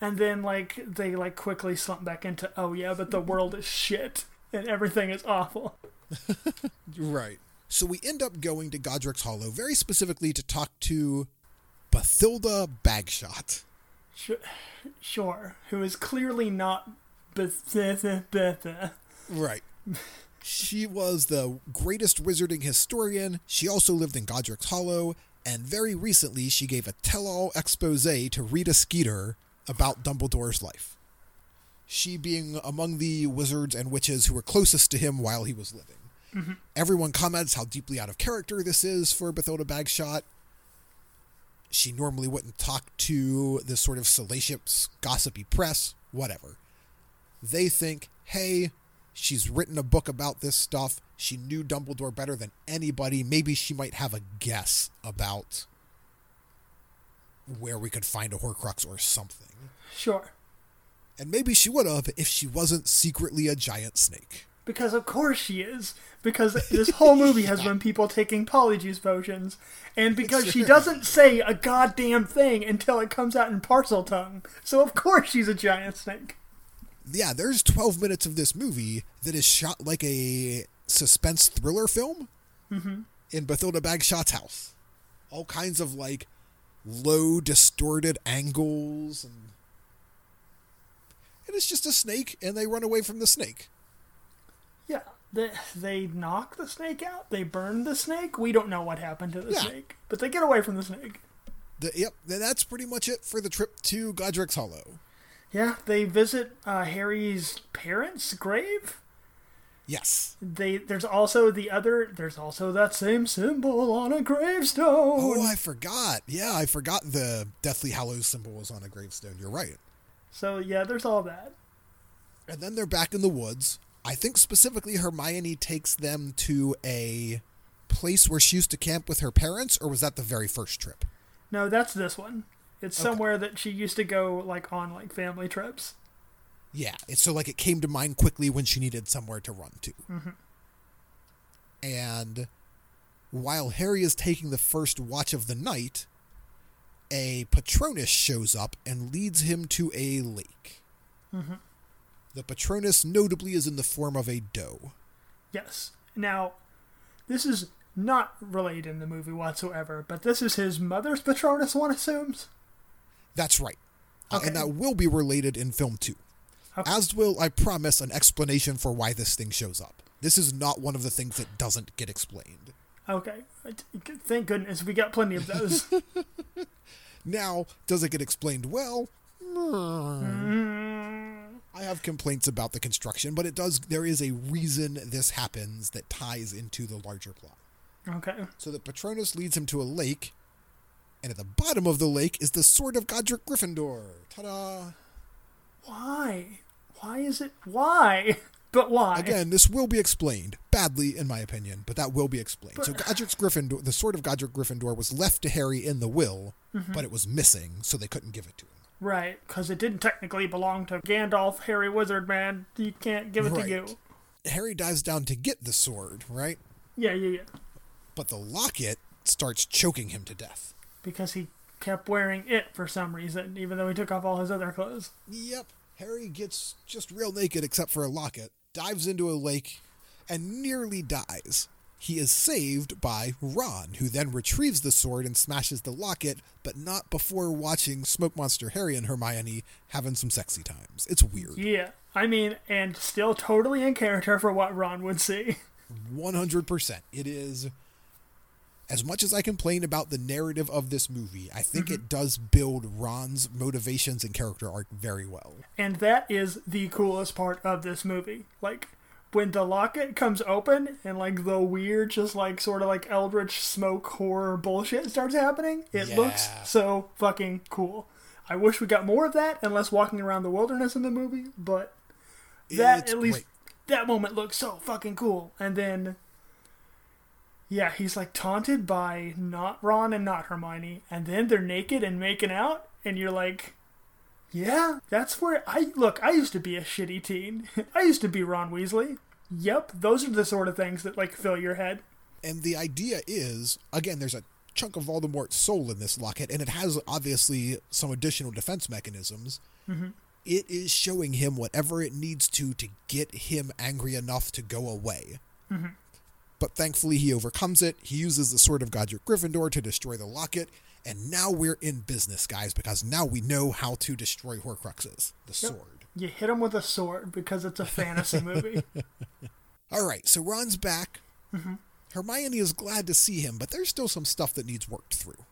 And then like they like quickly slump back into, "Oh yeah, but the world is shit and everything is awful." Right. So we end up going to Godric's Hollow very specifically to talk to Bathilda Bagshot. Sh- sure, who is clearly not Right. She was the greatest wizarding historian. She also lived in Godric's Hollow, and very recently she gave a tell-all expose to Rita Skeeter about Dumbledore's life. She being among the wizards and witches who were closest to him while he was living. Mm-hmm. Everyone comments how deeply out of character this is for Bathilda Bagshot. She normally wouldn't talk to this sort of salacious, gossipy press, whatever they think, hey, she's written a book about this stuff. She knew Dumbledore better than anybody. Maybe she might have a guess about where we could find a Horcrux or something. sure. And maybe she would have if she wasn't secretly a giant snake. Because of course she is. Because this whole movie has been people taking polyjuice potions, and because she doesn't say a goddamn thing until it comes out in Parseltongue. So of course she's a giant snake. Yeah, there's 12 minutes of this movie that is shot like a suspense thriller film mm-hmm. in Bathilda Bagshot's house. All kinds of like low, distorted angles and and it's just a snake and they run away from the snake. Yeah, they, they knock the snake out. They burn the snake. We don't know what happened to the Yeah. snake, but they get away from the snake. The, yep, that's pretty much it for the trip to Godric's Hollow. Yeah, they visit uh, Harry's parents' grave. Yes. They there's also the other. There's also that same symbol on a gravestone. Oh, I forgot. Yeah, I forgot the Deathly Hallows symbol was on a gravestone. You're right. So yeah, there's all that. And then they're back in the woods. I think specifically Hermione takes them to a place where she used to camp with her parents, or was that the very first trip? No, that's this one. It's Okay. somewhere that she used to go like on like family trips. Yeah, it's so like it came to mind quickly when she needed somewhere to run to. Mm-hmm. And while Harry is taking the first watch of the night, a Patronus shows up and leads him to a lake. Mm-hmm. The Patronus notably is in the form of a doe. Yes. Now, this is not related in the movie whatsoever, but this is his mother's Patronus, one assumes. That's right. Uh, and that will be related in film two. Okay. As will, I promise, an explanation for why this thing shows up. This is not one of the things that doesn't get explained. Okay. Thank goodness we got plenty of those. Now, does it get explained well? I have complaints about the construction, but it does. There is a reason this happens that ties into the larger plot. okay. So the Patronus leads him to a lake, and at the bottom of the lake is the sword of Godric Gryffindor. Ta-da! Why? Why is it? Why? But why? Again, this will be explained badly, in my opinion, but that will be explained. so Godric's Gryffindor, the sword of Godric Gryffindor, was left to Harry in the will, mm-hmm. but it was missing, so they couldn't give it to him. Right, because it didn't technically belong to Gandalf, Harry Wizard Man. You can't give it Right. to you. Harry dives down to get the sword, right? Yeah, yeah, yeah. But the locket starts choking him to death. Because he kept wearing it for some reason, even though he took off all his other clothes. Yep. Harry gets just real naked except for a locket, dives into a lake, and nearly dies. He is saved by Ron, who then retrieves the sword and smashes the locket, but not before watching Smoke Monster Harry and Hermione having some sexy times. It's weird. Yeah. I mean, and still totally in character for what Ron would see. 100%. It is. As much as I complain about the narrative of this movie, I think mm-hmm. it does build Ron's motivations and character arc very well. And that is the coolest part of this movie. Like, when the locket comes open and, like, the weird, just like, sort of like eldritch smoke horror bullshit starts happening, it looks so fucking cool. I wish we got more of that and less walking around the wilderness in the movie, but that It's at least great. that moment looks so fucking cool. And then yeah, he's like taunted by not Ron and not Hermione, and then they're naked and making out, and you're like, yeah, that's where I look. I used to be a shitty teen. I used to be Ron Weasley. Yep, those are the sort of things that like fill your head. And the idea is, again, there's a chunk of Voldemort's soul in this locket, and it has obviously some additional defense mechanisms. Mm-hmm. It is showing him whatever it needs to to get him angry enough to go away. Mm-hmm. But thankfully, he overcomes it. He uses the Sword of Godric Gryffindor to destroy the locket, and now we're in business, guys, because now we know how to destroy Horcruxes, the sword. You hit him with a sword because it's a fantasy movie. All right, so Ron's back. Mm-hmm. Hermione is glad to see him, but there's still some stuff that needs worked through.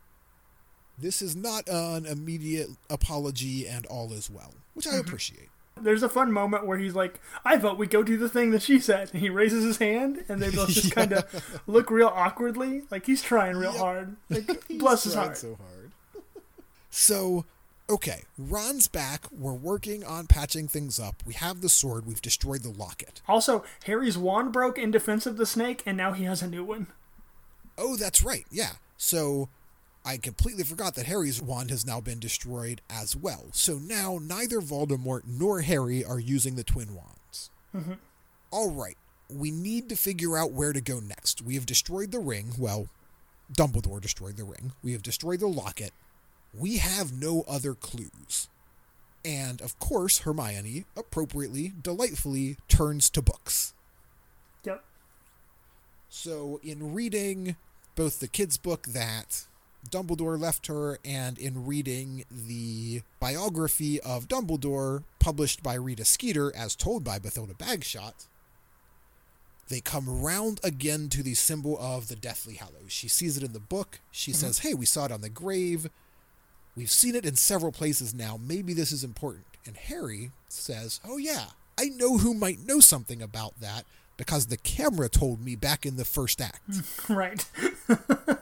This is not an immediate apology and all is well, which I mm-hmm. appreciate. There's a fun moment where he's like, "I vote we go do the thing that she said," and he raises his hand, and they both just kind of look real awkwardly, like he's trying real Yep. hard. Like, bless his heart. so hard. so, okay, Ron's back. We're working on patching things up. We have the sword. We've destroyed the locket. Also, Harry's wand broke in defense of the snake, and now he has a new one. Oh, that's right. Yeah. So I completely forgot that Harry's wand has now been destroyed as well. So now neither Voldemort nor Harry are using the twin wands. Mm-hmm. All right. We need to figure out where to go next. We have destroyed the ring. Well, Dumbledore destroyed the ring. We have destroyed the locket. We have no other clues. And of course, Hermione, appropriately, delightfully, turns to books. Yep. So, in reading both the kids' book that Dumbledore left her and in reading the biography of Dumbledore published by Rita Skeeter as told by Bathilda Bagshot, they come round again to the symbol of the Deathly Hallows. She sees it in the book. She mm-hmm. says, Hey, we saw it on the grave. We've seen it in several places now. Maybe this is important. And Harry says, Oh, yeah, I know who might know something about that because the camera told me back in the first act. Right.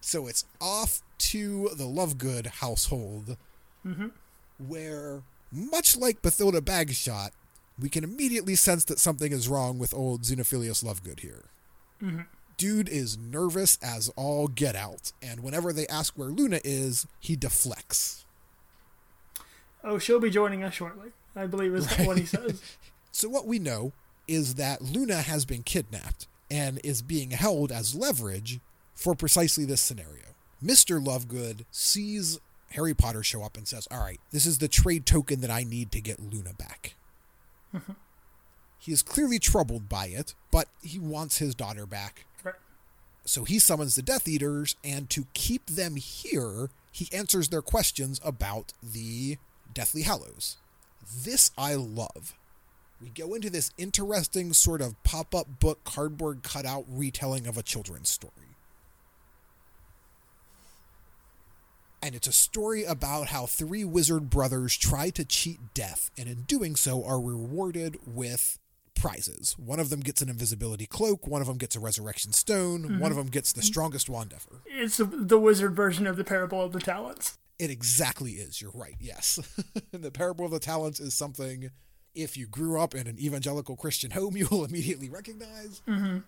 So it's off to the Lovegood household, mm-hmm. where, much like Bathilda Bagshot, we can immediately sense that something is wrong with old Xenophilius Lovegood here. Mm-hmm. Dude is nervous as all get out, and whenever they ask where Luna is, he deflects. Oh, she'll be joining us shortly. I believe is right. what he says. so what we know is that Luna has been kidnapped and is being held as leverage for precisely this scenario. Mr. Lovegood sees Harry Potter show up and says, All right, this is the trade token that I need to get Luna back. Mm-hmm. he is clearly troubled by it, but he wants his daughter back. Right. So he summons the Death Eaters, and to keep them here, he answers their questions about the Deathly Hallows. This I love. We go into this interesting sort of pop up book, cardboard cutout retelling of a children's story. And it's a story about how three wizard brothers try to cheat death, and in doing so are rewarded with prizes. One of them gets an invisibility cloak, one of them gets a resurrection stone, mm-hmm. one of them gets the strongest wand ever. It's the wizard version of the parable of the talents. It exactly is. You're right. Yes. the parable of the talents is something if you grew up in an evangelical Christian home, you will immediately recognize. Mm-hmm.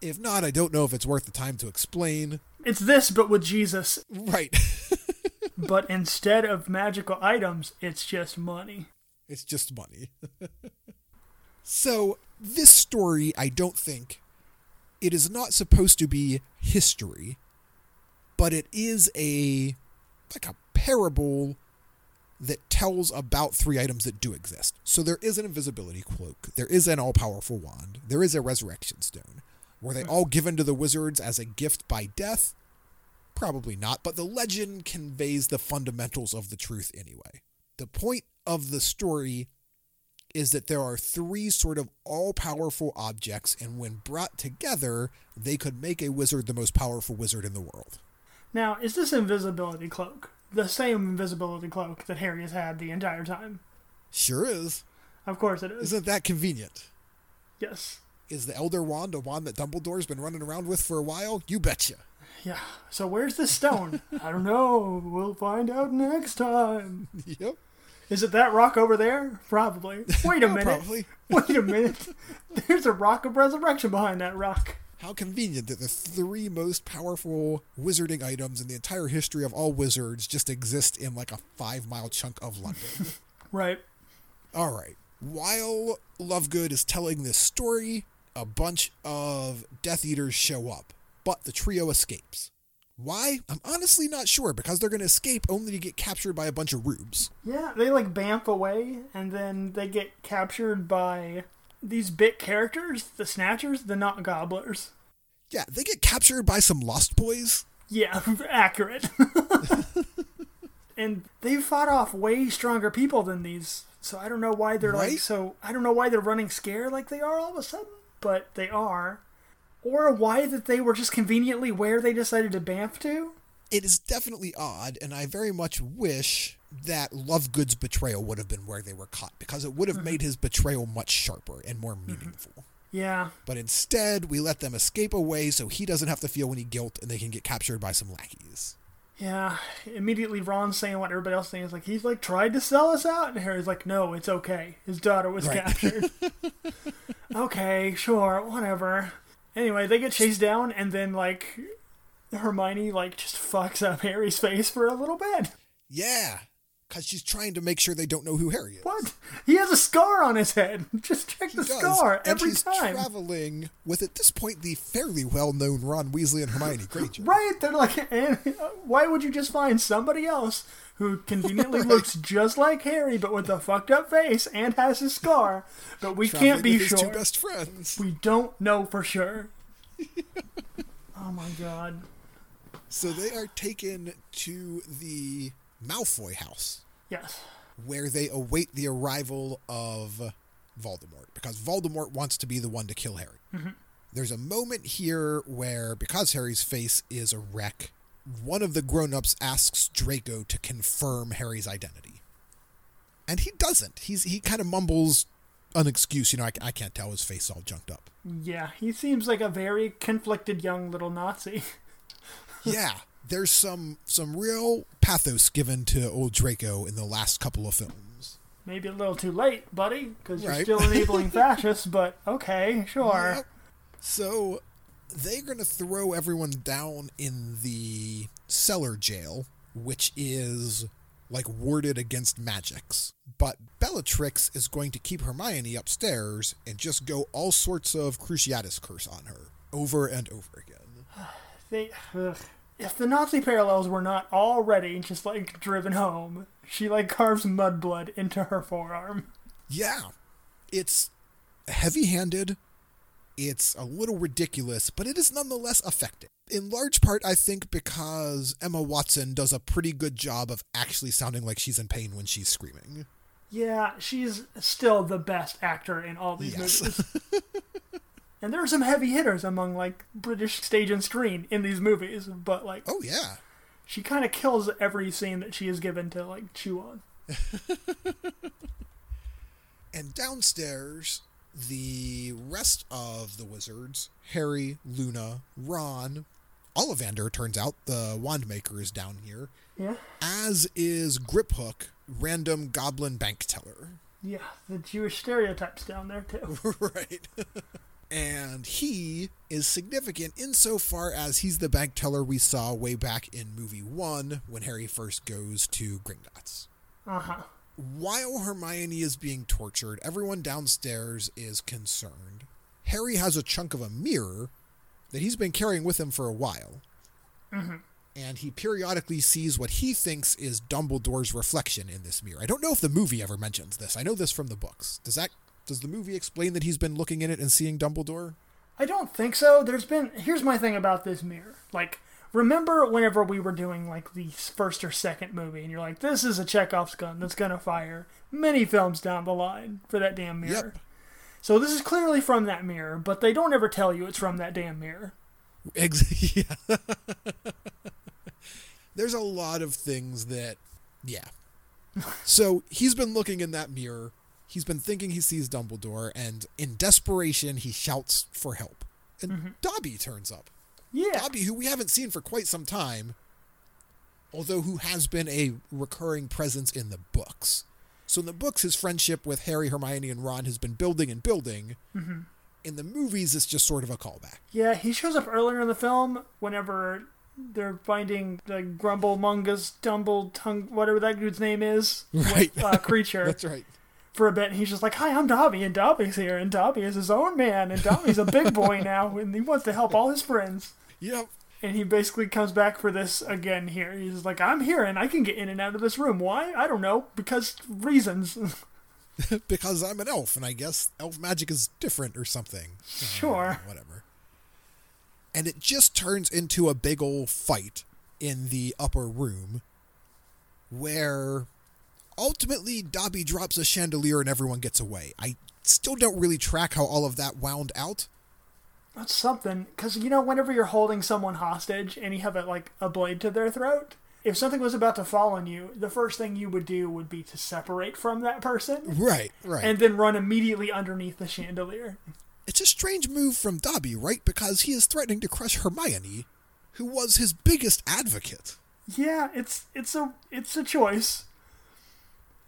If not, I don't know if it's worth the time to explain. It's this, but with Jesus. Right. but instead of magical items, it's just money. It's just money. so, this story, I don't think, it is not supposed to be history, but it is a like a parable that tells about three items that do exist. So there is an invisibility cloak, there is an all powerful wand, there is a resurrection stone. Were they hmm. all given to the wizards as a gift by death? Probably not, but the legend conveys the fundamentals of the truth anyway. The point of the story is that there are three sort of all powerful objects, and when brought together, they could make a wizard the most powerful wizard in the world. Now, is this invisibility cloak the same invisibility cloak that Harry has had the entire time? Sure is. Of course it is. Isn't that convenient? Yes. Is the Elder Wand a wand that Dumbledore's been running around with for a while? You betcha. Yeah. So where's the stone? I don't know. We'll find out next time. Yep. Is it that rock over there? Probably. Wait a minute. Probably. Wait a minute. There's a rock of resurrection behind that rock. How convenient that the three most powerful wizarding items in the entire history of all wizards just exist in like a five mile chunk of London. right. All right. While Lovegood is telling this story, a bunch of Death Eaters show up, but the trio escapes. Why? I'm honestly not sure because they're going to escape only to get captured by a bunch of rubes. Yeah, they like bamf away and then they get captured by these bit characters, the Snatchers, the not gobblers. Yeah, they get captured by some Lost Boys. Yeah, accurate. and they've fought off way stronger people than these. So I don't know why they're right? like so. I don't know why they're running scared like they are all of a sudden, but they are. Or why that they were just conveniently where they decided to bamf to. It is definitely odd, and I very much wish that Lovegood's betrayal would have been where they were caught because it would have mm-hmm. made his betrayal much sharper and more mm-hmm. meaningful. Mm-hmm. Yeah. But instead, we let them escape away so he doesn't have to feel any guilt and they can get captured by some lackeys. Yeah. Immediately, Ron's saying what everybody else is saying is like, he's like, tried to sell us out. And Harry's like, no, it's okay. His daughter was right. captured. okay, sure, whatever. Anyway, they get chased down and then, like, Hermione, like, just fucks up Harry's face for a little bit. Yeah because she's trying to make sure they don't know who Harry is. What? He has a scar on his head. Just check he the does. scar every time. traveling with at this point the fairly well-known Ron Weasley and Hermione Granger. right? They're like, and, why would you just find somebody else who conveniently right. looks just like Harry but with a fucked up face and has his scar? But we traveling can't be sure. Two best friends. We don't know for sure. oh my god. So they are taken to the Malfoy house. Yes. Where they await the arrival of Voldemort because Voldemort wants to be the one to kill Harry. Mm-hmm. There's a moment here where, because Harry's face is a wreck, one of the grown ups asks Draco to confirm Harry's identity. And he doesn't. He's He kind of mumbles an excuse. You know, I, I can't tell his face all junked up. Yeah, he seems like a very conflicted young little Nazi. yeah there's some some real pathos given to old Draco in the last couple of films. Maybe a little too late, buddy, because you're right. still enabling fascists. But okay, sure. So they're going to throw everyone down in the cellar jail, which is like warded against magics. But Bellatrix is going to keep Hermione upstairs and just go all sorts of Cruciatus curse on her over and over again. They, ugh. If the Nazi parallels were not already just like driven home, she like carves mud blood into her forearm. Yeah, it's heavy handed, it's a little ridiculous, but it is nonetheless effective. In large part, I think because Emma Watson does a pretty good job of actually sounding like she's in pain when she's screaming. Yeah, she's still the best actor in all these Yes. movies. and there are some heavy hitters among like British stage and screen in these movies, but like Oh, yeah. she kind of kills every scene that she is given to like chew on. And downstairs, the rest of the wizards Harry, Luna, Ron, Ollivander, turns out the wand maker is down here, Yeah, as is Griphook, random goblin bank teller. yeah, the Jewish stereotypes down there too. right. and he is significant insofar as he's the bank teller we saw way back in movie one when Harry first goes to Gringotts. Uh huh. While Hermione is being tortured, everyone downstairs is concerned. Harry has a chunk of a mirror that he's been carrying with him for a while. And he periodically sees what he thinks is Dumbledore's reflection in this mirror. I don't know if the movie ever mentions this. I know this from the books. Does that does the movie explain that he's been looking in it and seeing Dumbledore? I don't think so. There's been here's my thing about this mirror. Like, remember whenever we were doing like the first or second movie, and you're like, "This is a Chekhov's gun that's gonna fire many films down the line for that damn mirror." Yep. So this is clearly from that mirror, but they don't ever tell you it's from that damn mirror. Ex- yeah. There's a lot of things that, yeah. So he's been looking in that mirror. He's been thinking he sees Dumbledore, and in desperation, he shouts for help. And Dobby turns up. Yeah. Dobby, who we haven't seen for quite some time, although who has been a recurring presence in the books. So in the books, his friendship with Harry, Hermione, and Ron has been building and building. In the movies, it's just sort of a callback. Yeah, he shows up earlier in the film whenever they're finding the Grumble Mungus Dumble Tongue whatever that dude's name is. Right. With, uh, Kreacher. That's right. For a bit, and he's just like, "Hi, I'm Dobby, and Dobby's here, and Dobby is his own man, and Dobby's a big boy now, and he wants to help all his friends." Yep. And he basically comes back for this again here. He's like, "I'm here, and I can get in and out of this room. Why? I don't know, because reasons." because I'm an elf, and I guess elf magic is different or something. Uh, sure. Whatever. And it just turns into a big old fight in the upper room where ultimately Dobby drops a chandelier and everyone gets away. I still don't really track how all of that wound out. That's something, because you know, whenever you're holding someone hostage and you have a, like a blade to their throat, if something was about to fall on you, the first thing you would do would be to separate from that person Right, right. and then run immediately underneath the chandelier. it's a strange move from Dobby, right? Because he is threatening to crush Hermione, who was his biggest advocate. Yeah, it's it's a it's a choice.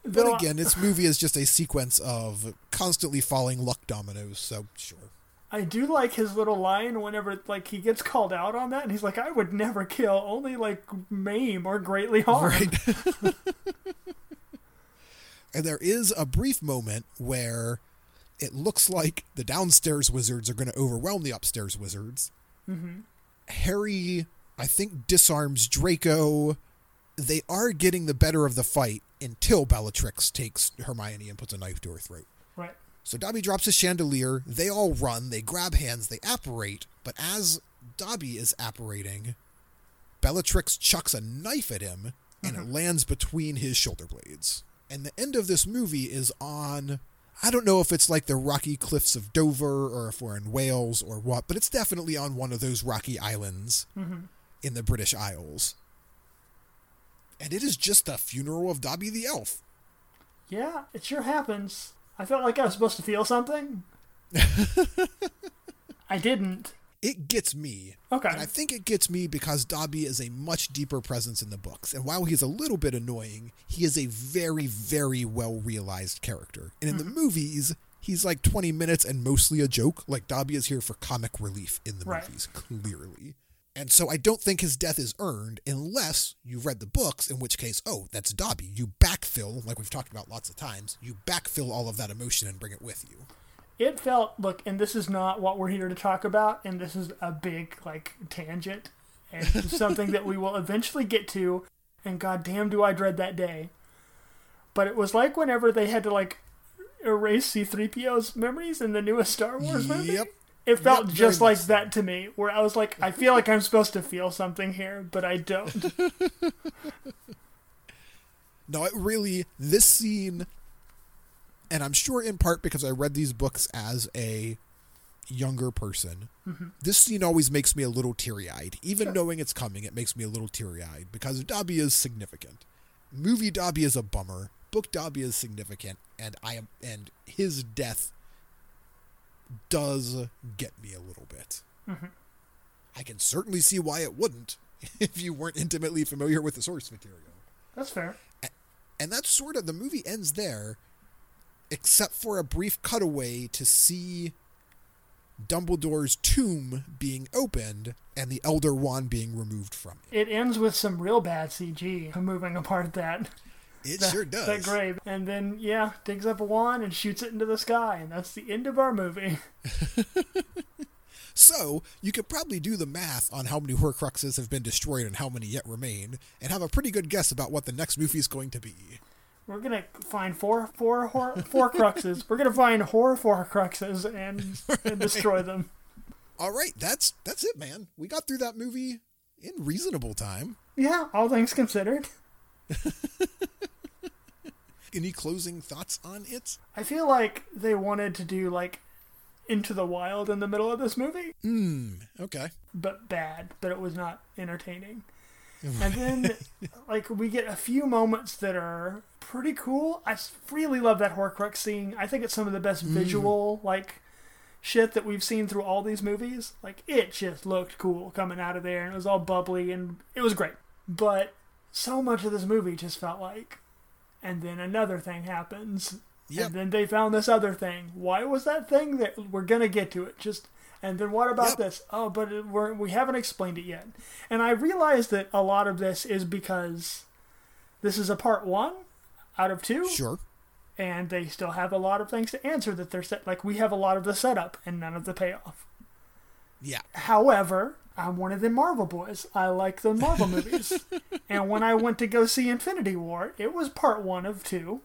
But again, this movie is just a sequence of constantly falling luck dominoes, so sure. I do like his little line whenever like he gets called out on that, and he's like, "I would never kill, only like maim or greatly harm." Right. and there is a brief moment where it looks like the downstairs wizards are going to overwhelm the upstairs wizards. Mm-hmm. Harry, I think, disarms Draco. They are getting the better of the fight until Bellatrix takes Hermione and puts a knife to her throat. Right. So Dobby drops his chandelier. They all run. They grab hands. They apparate. But as Dobby is apparating, Bellatrix chucks a knife at him, and it mm-hmm. lands between his shoulder blades. And the end of this movie is on. I don't know if it's like the rocky cliffs of Dover or if we're in Wales or what, but it's definitely on one of those rocky islands mm-hmm. in the British Isles. And it is just the funeral of Dobby the elf. Yeah, it sure happens. I felt like I was supposed to feel something. I didn't. it gets me. Okay. And I think it gets me because Dobby is a much deeper presence in the books. And while he's a little bit annoying, he is a very, very well realized character. And in the mm-hmm. movies, he's like 20 minutes and mostly a joke. Like Dobby is here for comic relief in the Right. movies, clearly. And so I don't think his death is earned unless you've read the books, in which case, oh, that's Dobby. You backfill, like we've talked about lots of times, you backfill all of that emotion and bring it with you. It felt look, and this is not what we're here to talk about, and this is a big like tangent, and something that we will eventually get to. And goddamn, do I dread that day! But it was like whenever they had to like erase C-3PO's memories in the newest Star Wars movie. Yep. It felt Yep, just like that to me, where I was like, I feel like I'm supposed to feel something here, but I don't. No, it really, this scene, and I'm sure in part because I read these books as a younger person, mm-hmm. this scene always makes me a little teary eyed. Even knowing it's coming, it makes me a little teary eyed because Dobby is significant. Movie Dobby is a bummer. Book Dobby is significant, and I am, and his death does get me a little bit. Mm-hmm. I can certainly see why it wouldn't if you weren't intimately familiar with the source material. That's fair. And that's sort of the movie ends there, except for a brief cutaway to see Dumbledore's tomb being opened and the Elder Wand being removed from it. It ends with some real bad CG moving apart that It that, sure does. that grave, and then yeah, digs up a wand and shoots it into the sky, and that's the end of our movie. So you could probably do the math on how many Horcruxes have been destroyed and how many yet remain, and have a pretty good guess about what the next movie is going to be. We're gonna find four, four, four, four cruxes. We're gonna find four, four cruxes and, and destroy them. All right, that's that's it, man. We got through that movie in reasonable time. Yeah, all things considered. Any closing thoughts on it? I feel like they wanted to do like Into the Wild in the middle of this movie, Hmm. Okay. but bad, but it was not entertaining. And then, like, we get a few moments that are pretty cool. I really love that Horcrux scene. I think it's some of the best visual, like, shit that we've seen through all these movies. Like, it just looked cool coming out of there, and it was all bubbly, and it was great. But so much of this movie just felt like, and then another thing happens. Yep. And then they found this other thing. Why was that thing that we're gonna get to it? Just and then what about Yep. this? Oh, but it, we're, we haven't explained it yet. And I realize that a lot of this is because this is a part one out of two, Sure. and they still have a lot of things to answer that they're set. Like we have a lot of the setup and none of the payoff. Yeah. However, I'm one of the Marvel boys. I like the Marvel movies. and when I went to go see Infinity War, it was part one of two.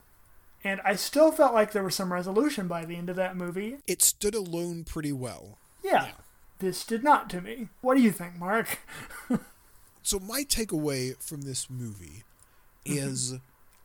And I still felt like there was some resolution by the end of that movie. It stood alone pretty well. Yeah. This did not to me. What do you think, Mark? So my takeaway from this movie mm-hmm. is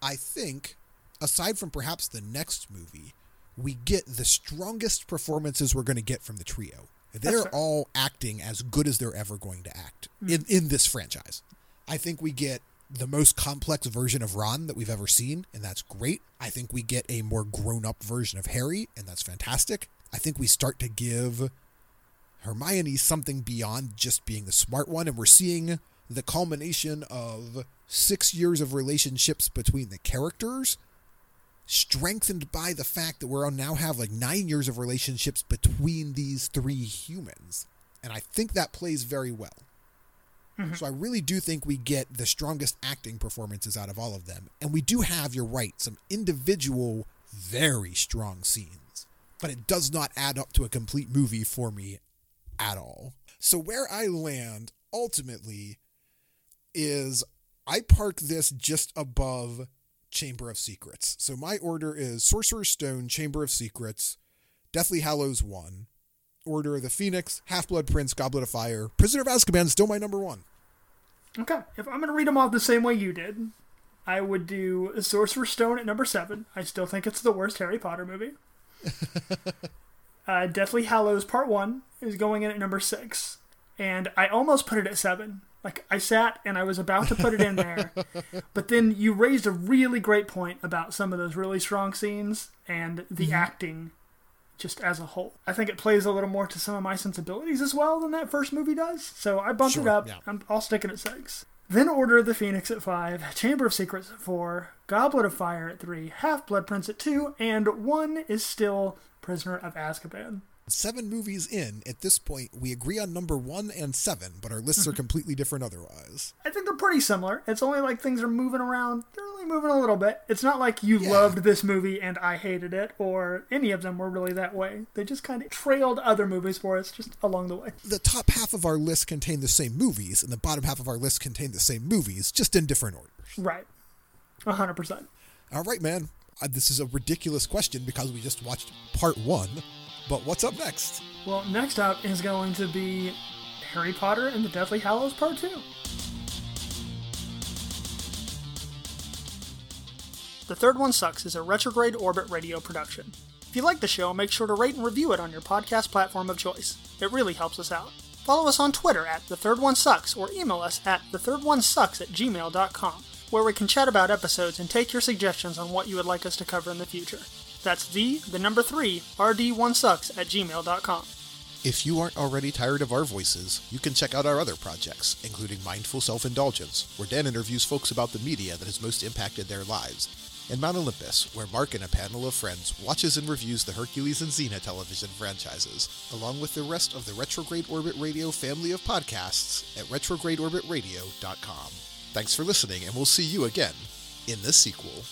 I think aside from perhaps the next movie, we get the strongest performances we're going to get from the trio. They're all acting as good as they're ever going to act hmm. in in this franchise. I think we get the most complex version of Ron that we've ever seen, and that's great. I think we get a more grown up version of Harry, and that's fantastic. I think we start to give Hermione something beyond just being the smart one, and we're seeing the culmination of six years of relationships between the characters, strengthened by the fact that we're now have like nine years of relationships between these three humans. And I think that plays very well. Mm-hmm. So I really do think we get the strongest acting performances out of all of them. And we do have, you're right, some individual, very strong scenes. But it does not add up to a complete movie for me at all. So where I land ultimately is I park this just above Chamber of Secrets. So my order is Sorcerer's Stone, Chamber of Secrets, Deathly Hallows 1, Order of the Phoenix, Half Blood Prince, Goblet of Fire, Prisoner of Azkaban, still my number one. Okay, if I'm going to read them off the same way you did, I would do Sorcerer's Stone at number seven. I still think it's the worst Harry Potter movie. uh, Deathly Hallows Part One is going in at number six, and I almost put it at seven. Like I sat and I was about to put it in there, but then you raised a really great point about some of those really strong scenes and the mm-hmm. acting just as a whole. I think it plays a little more to some of my sensibilities as well than that first movie does. So I bumped it up. yeah. I'm, all sticking at six. Then Order of the Phoenix at five, Chamber of Secrets at four, Goblet of Fire at three, Half Blood Prince at two, and one is still Prisoner of Azkaban. Seven movies in, at this point, we agree on number one and seven, but our lists are completely different otherwise. I think they're pretty similar. It's only like things are moving around. They're only moving a little bit. It's not like you Yeah. loved this movie and I hated it, or any of them were really that way. They just kind of trailed other movies for us just along the way. The top half of our list contain the same movies, and the bottom half of our list contain the same movies, just in different orders. Right. A hundred percent. All right, man. Uh, this is a ridiculous question because we just watched part one, but what's up next? Well, next up is going to be Harry Potter and the Deathly Hallows Part 2. The Third One Sucks is a retrograde orbit radio production. If you like the show, make sure to rate and review it on your podcast platform of choice. It really helps us out. Follow us on Twitter at The Third One Sucks or email us at thethirdOneSucks at gmail.com, where we can chat about episodes and take your suggestions on what you would like us to cover in the future. That's the, the number three, RD1Sucks at gmail.com. If you aren't already tired of our voices, you can check out our other projects, including Mindful Self Indulgence, where Dan interviews folks about the media that has most impacted their lives, and Mount Olympus, where Mark and a panel of friends watches and reviews the Hercules and Xena television franchises, along with the rest of the Retrograde Orbit Radio family of podcasts at retrogradeorbitradio.com. Thanks for listening, and we'll see you again in the sequel.